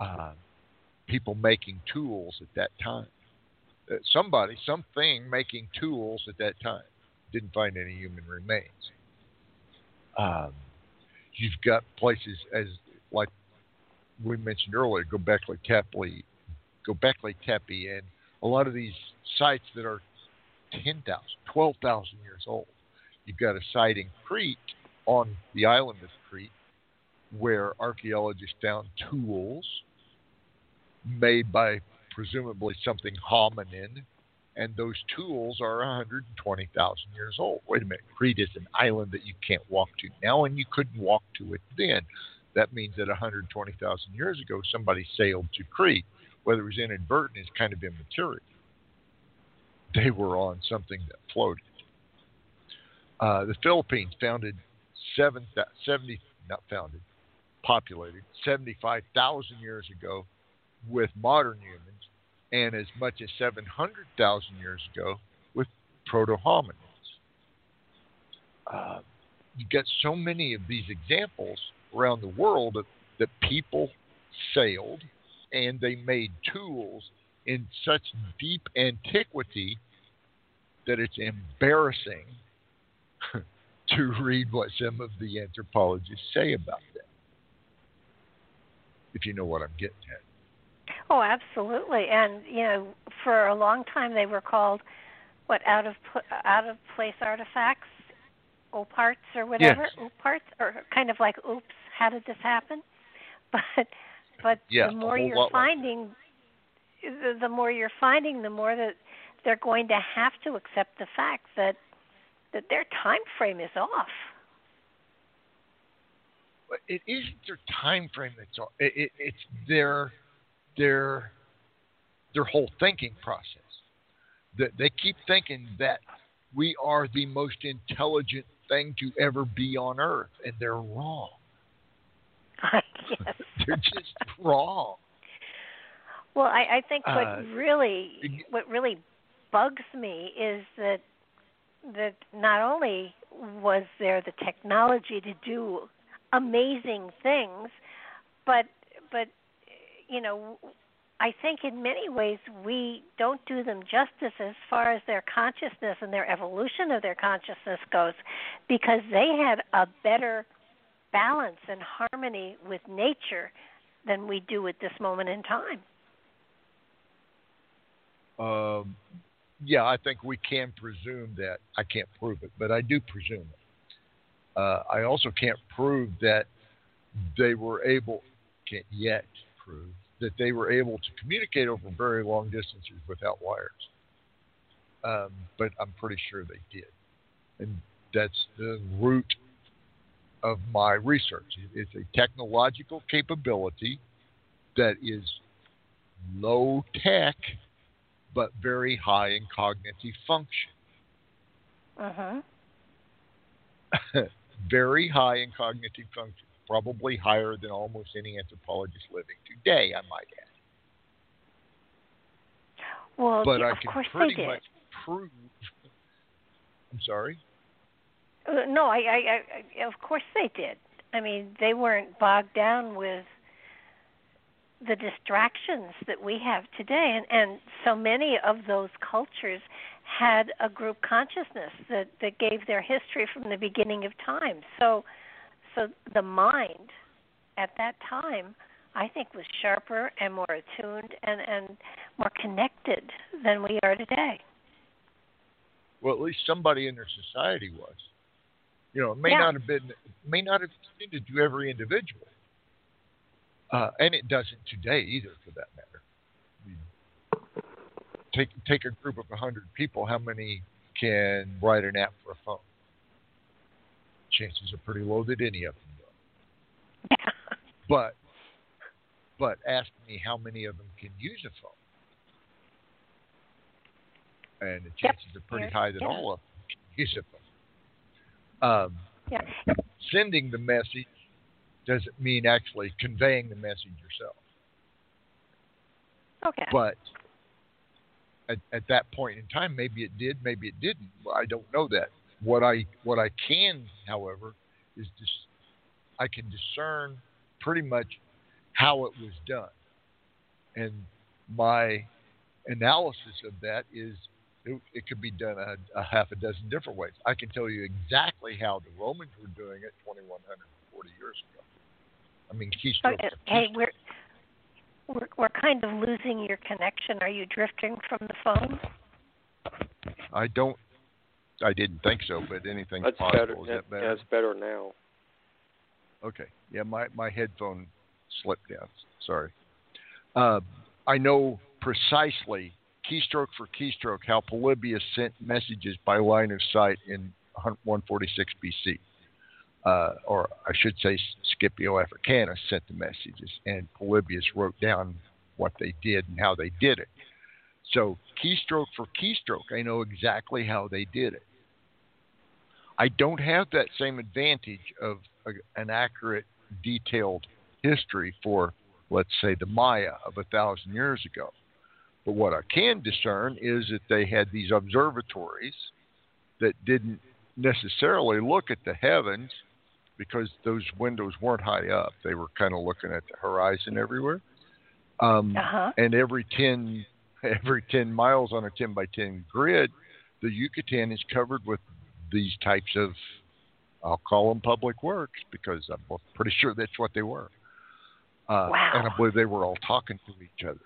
Uh, people making tools at that time. Uh, somebody, something making tools at that time. Didn't find any human remains. Um, you've got places as like we mentioned earlier, Gobekli Tepe, Gobekli Tepe, and a lot of these sites that are 10,000, 12,000 years old. You've got a site in Crete on the island of Crete where archaeologists found tools made by presumably something hominin, and those tools are 120,000 years old. Wait a minute, Crete is an island that you can't walk to now, and you couldn't walk to it then. That means that 120,000 years ago, somebody sailed to Crete. Whether it was inadvertent is kind of immaterial they were on something that floated. Uh, the Philippines founded seven, 70, not founded, populated 75,000 years ago with modern humans and as much as 700,000 years ago with proto hominids. Uh, you get so many of these examples around the world that, that people sailed and they made tools in such deep antiquity that it's embarrassing to read what some of the anthropologists say about them. If you know what I'm getting at. Oh, absolutely. And you know, for a long time they were called what out of out of place artifacts, parts or whatever, yes. parts, or kind of like, oops, how did this happen? But but yeah, the more you're finding, the, the more you're finding, the more that they're going to have to accept the fact that that their time frame is off. It isn't their time frame that's off. It, it, it's their their their whole thinking process. That they keep thinking that we are the most intelligent thing to ever be on Earth, and they're wrong. they're just wrong. Well, I, I think what uh, really what really bugs me is that that not only was there the technology to do amazing things, but but you know I think in many ways we don't do them justice as far as their consciousness and their evolution of their consciousness goes because they had a better balance and harmony with nature than we do at this moment in time. Um, yeah, I think we can presume that. I can't prove it, but I do presume it. Uh, I also can't prove that they were able, can't yet prove that they were able to communicate over very long distances without wires. Um, but I'm pretty sure they did. And that's the root of my research. It's a technological capability that is low tech, but very high in cognitive function. Uh huh. very high in cognitive function probably higher than almost any anthropologist living today, I might add. Well, but yeah, I of can course pretty they did. much prove. I'm sorry. Uh, no, I, I, I, of course they did. I mean, they weren't bogged down with the distractions that we have today, and and so many of those cultures had a group consciousness that that gave their history from the beginning of time. So so the mind at that time I think was sharper and more attuned and, and more connected than we are today. Well, at least somebody in their society was. You know, it may yeah. not have been, may not have extended to every individual, uh, and it doesn't today either, for that matter. Take take a group of a hundred people. How many can write an app for a phone? chances are pretty low that any of them will. but but ask me how many of them can use a phone. And the chances yep. are pretty high that yeah. all of them can use a phone. Um, yeah. Sending the message doesn't mean actually conveying the message yourself. Okay. But at, at that point in time, maybe it did, maybe it didn't. I don't know that. What I what I can, however, is just I can discern pretty much how it was done, and my analysis of that is it, it could be done a, a, half a dozen different ways. I can tell you exactly how the Romans were doing it 2,140 years ago. I mean, keystroke. Okay. Hey, we're, we're we're kind of losing your connection. Are you drifting from the phone? I don't I didn't think so, but anything's that's possible. Better. Is that better? That's better now. Okay. Yeah, my my headphone slipped down. Sorry. Uh, I know precisely keystroke for keystroke how Polybius sent messages by line of sight in 146 BC. Uh, or I should say Scipio Africanus sent the messages, and Polybius wrote down what they did and how they did it. So, keystroke for keystroke, I know exactly how they did it. I don't have that same advantage of a, an accurate, detailed history for, let's say, the Maya of a thousand years ago. But what I can discern is that they had these observatories that didn't necessarily look at the heavens because those windows weren't high up. They were kind of looking at the horizon everywhere. Um, uh-huh. And every 10 every 10 miles on a 10 by 10 grid, the Yucatan is covered with these types of, I'll call them public works because I'm pretty sure that's what they were. Uh, wow. And I believe they were all talking to each other.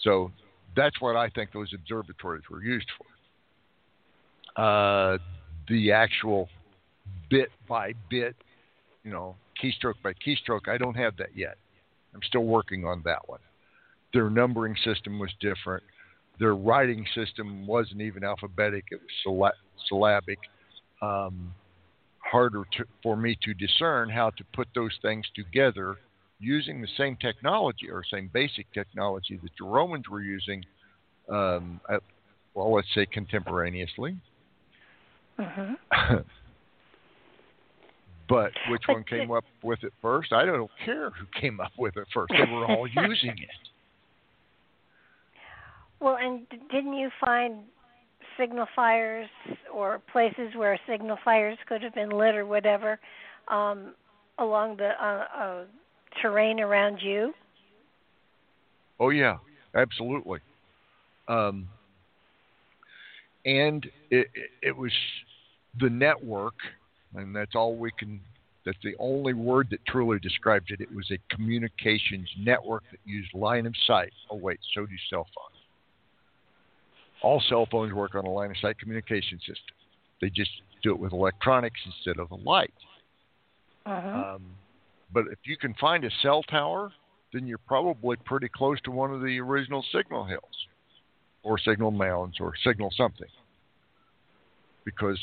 So that's what I think those observatories were used for. Uh, the actual bit by bit, you know, keystroke by keystroke, I don't have that yet. I'm still working on that one. Their numbering system was different. Their writing system wasn't even alphabetic, it was syllabic. Um, harder to, for me to discern how to put those things together using the same technology or same basic technology that the Romans were using, um, well, let's say contemporaneously. Mm-hmm. but which but one came up with it first? I don't care who came up with it first. They were all using it. Well, and didn't you find signal fires or places where signal fires could have been lit or whatever um, along the uh, uh, terrain around you? Oh yeah, absolutely. Um, and it, it was the network, and that's all we can. That's the only word that truly describes it. It was a communications network that used line of sight. Oh wait, so do cell phones. All cell phones work on a line of sight communication system. They just do it with electronics instead of a light. Uh-huh. Um, but if you can find a cell tower, then you're probably pretty close to one of the original signal hills, or signal mounds, or signal something. Because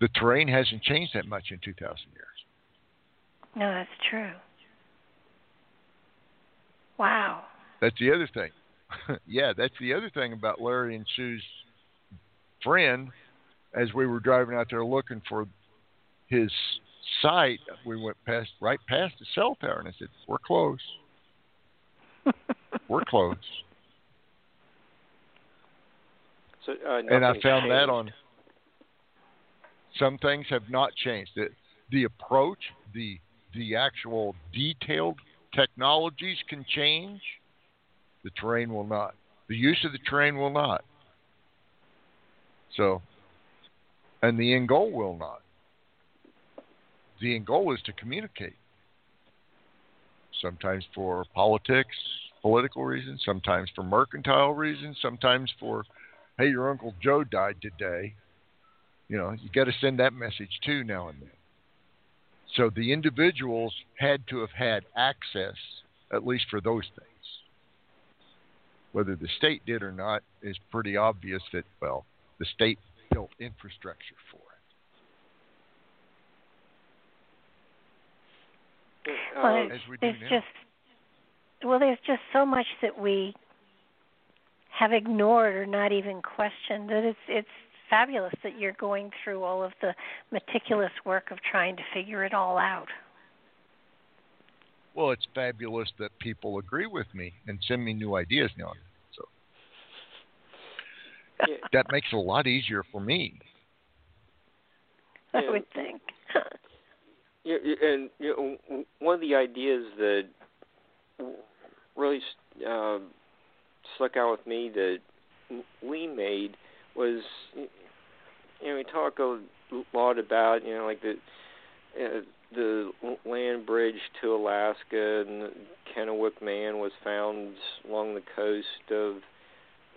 the terrain hasn't changed that much in 2,000 years. No, that's true. Wow. That's the other thing. yeah, that's the other thing about Larry and Sue's friend. As we were driving out there looking for his site, we went past right past the cell tower, and I said, "We're close. We're close." So, uh, and I found changed. that on some things have not changed. The, the approach, the the actual detailed technologies can change. The terrain will not. The use of the terrain will not. So, and the end goal will not. The end goal is to communicate. Sometimes for politics, political reasons, sometimes for mercantile reasons, sometimes for, hey, your Uncle Joe died today. You know, you got to send that message too now and then. So the individuals had to have had access, at least for those things. Whether the state did or not is pretty obvious that, well, the state built infrastructure for it. Well, As we there's just well, there's just so much that we have ignored or not even questioned that it's it's fabulous that you're going through all of the meticulous work of trying to figure it all out. Well, it's fabulous that people agree with me and send me new ideas now. So Yeah. that makes it a lot easier for me. I would think. Yeah, yeah, and you know, one of the ideas that really uh, stuck out with me that we made was, you know, we talk a lot about, you know, like the uh, the land bridge to Alaska and Kennewick Man was found along the coast of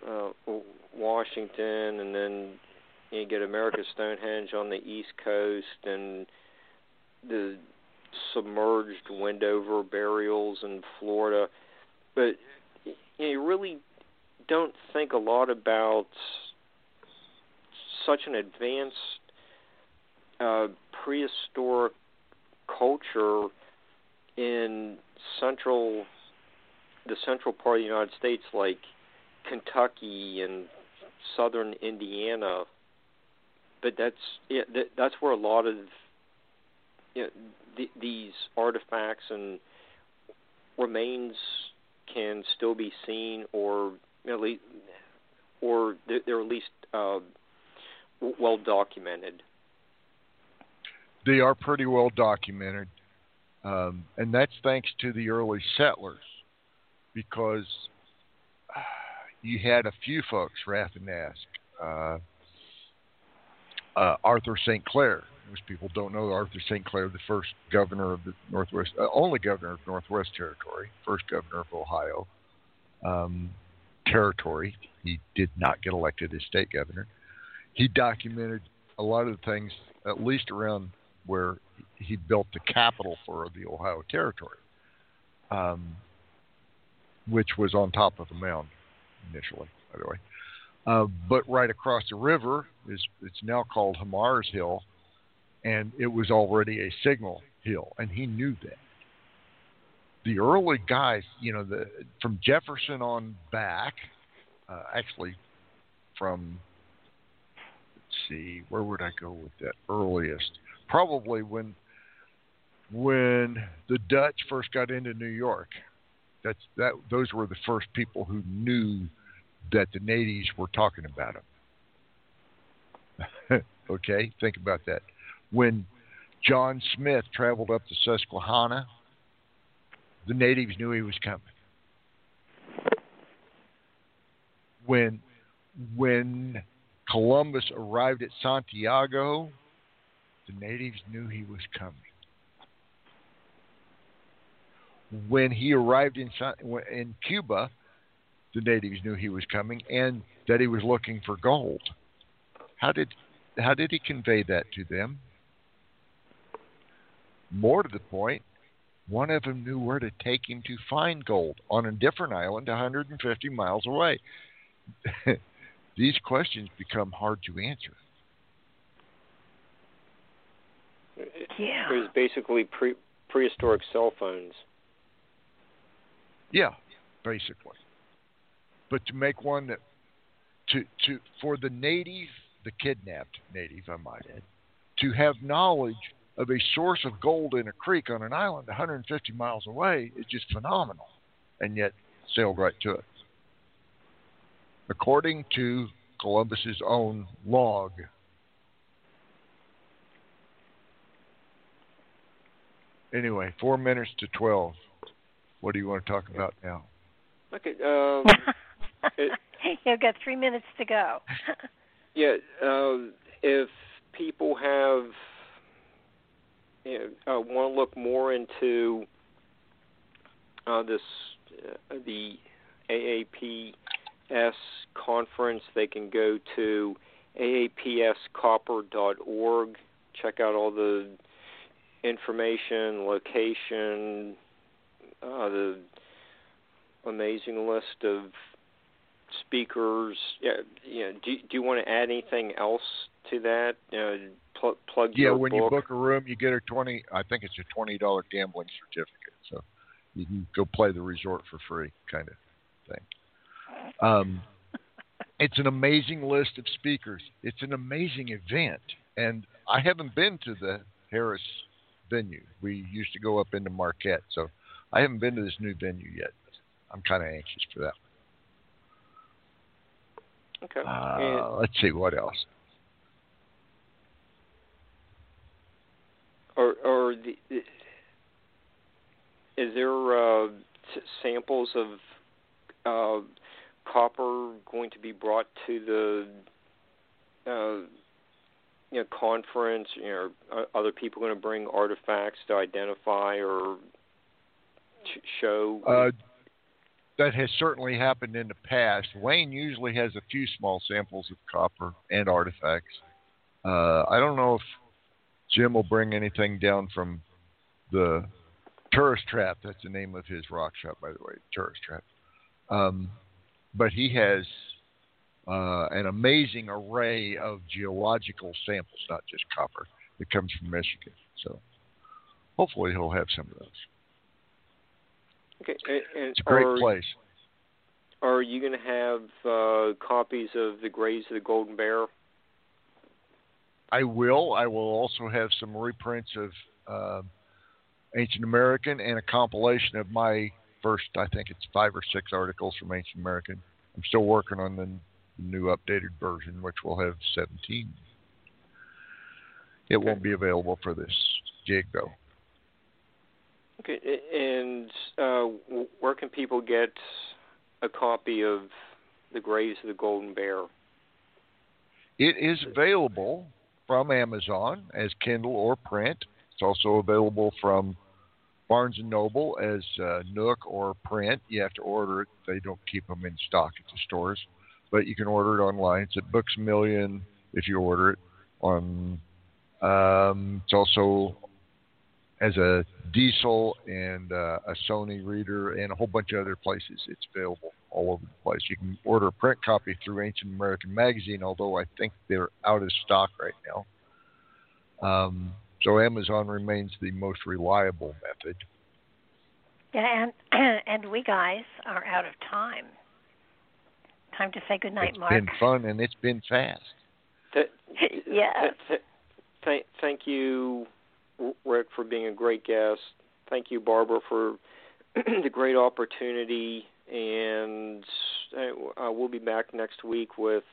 uh, Washington, and then you get America's Stonehenge on the east coast, and the submerged Windover burials in Florida, but you, know, you really don't think a lot about such an advanced uh, prehistoric culture in central the central part of the United States, like Kentucky and southern Indiana. But that's yeah, that, that's where a lot of you know, th- these artifacts and remains can still be seen, or at least, or they're, at least uh, well documented. They are pretty well documented, um, and that's thanks to the early settlers, because uh, you had a few folks, Rafinesque, uh, uh, Arthur St. Clair. Most people don't know Arthur St. Clair, the first governor of the Northwest, uh, only governor of Northwest Territory, first governor of Ohio um, Territory. He did not get elected as state governor. He documented a lot of the things, at least around where he built the capital for the Ohio Territory, um, which was on top of a mound initially, by the way. Uh, but right across the river is it's now called Harmar's Hill, and it was already a signal hill, and he knew that. The early guys, you know, the from Jefferson on back, uh, actually from let's see, where would I go with that earliest? Probably when when the Dutch first got into New York. That's that those were the first people who knew that the natives were talking about them. okay, think about that. When John Smith traveled up the Susquehanna, the natives knew he was coming. When when Columbus arrived at Santiago, the natives knew he was coming. When he arrived in in Cuba, the natives knew he was coming and that he was looking for gold. How did how did he convey that to them? More to the point, one of them knew where to take him to find gold on a different island 150 miles away. These questions become hard to answer. Yeah. It was basically pre- prehistoric cell phones. Yeah, basically. But to make one that to to for the native, the kidnapped native, I might add, to have knowledge of a source of gold in a creek on an island 150 miles away is just phenomenal, and yet sailed right to it. According to Columbus's own log, Anyway, four minutes to twelve. What do you want to talk about now? Okay. Um, it, You've got three minutes to go. yeah. Uh, if people have you know, uh, want to look more into uh, this uh, the AAPS conference, they can go to aapscopper.org. Check out all the information, location, uh, the amazing list of speakers. Yeah, do do you want to add anything else to that? You know, pl- plug yeah, your when book. you book a room, you get a twenty. I think it's a twenty dollar gambling certificate, so you can go play the resort for free, kind of thing. Um, it's an amazing list of speakers. It's an amazing event, and I haven't been to the Harris venue. We used to go up into Marquette, so I haven't been to this new venue yet. I'm kind of anxious for that. Okay. Uh, let's see what else. Or, or the, is there uh, samples of uh, copper going to be brought to the uh, you know conference? You know, are other people going to bring artifacts to identify or show? Uh, that has certainly happened in the past. Wayne usually has a few small samples of copper and artifacts. Uh, I don't know if Jim will bring anything down from the Tourist Trap. That's the name of his rock shop, by the way, Tourist Trap. Um, but he has uh, an amazing array of geological samples, not just copper, that comes from Michigan. So hopefully he'll have some of those. Okay, and, and it's a great are, place. Are you going to have uh, copies of the Graves of the Golden Bear? I will. I will also have some reprints of uh, Ancient American and a compilation of my first, I think it's five or six articles from Ancient American. I'm still working on the new updated version, which will have 17. It won't be available for this gig, though. Okay, and uh, where can people get a copy of The Graves of the Golden Bear? It is available from Amazon as Kindle or print. It's also available from Barnes and Noble as uh, Nook or print. You have to order it; they don't keep them in stock at the stores, but you can order it online. It's at Books Million if you order it on. Um, it's also as a Diesel and uh, a Sony reader and a whole bunch of other places. It's available all over the place. You can order a print copy through Ancient American Magazine, although I think they're out of stock right now. Um, so Amazon remains the most reliable method. Yeah, and and we guys are out of time. Time to say goodnight, it's Mark. It's been fun and it's been fast. Th- yeah. Th- th- thank you Rick, for being a great guest. Thank you, Barbara, for the great opportunity. And uh, we'll be back next week with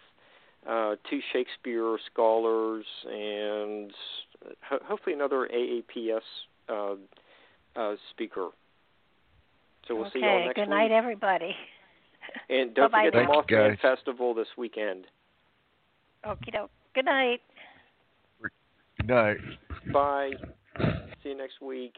uh, two Shakespeare scholars, and ho- hopefully another AAPS uh, uh, speaker. So we'll okay, see you all next good week. night, everybody. And don't Bye-bye forget the now. Mothman Thanks, guys. Festival this weekend. Okie doke. Good night. Good night. Bye. See you next week.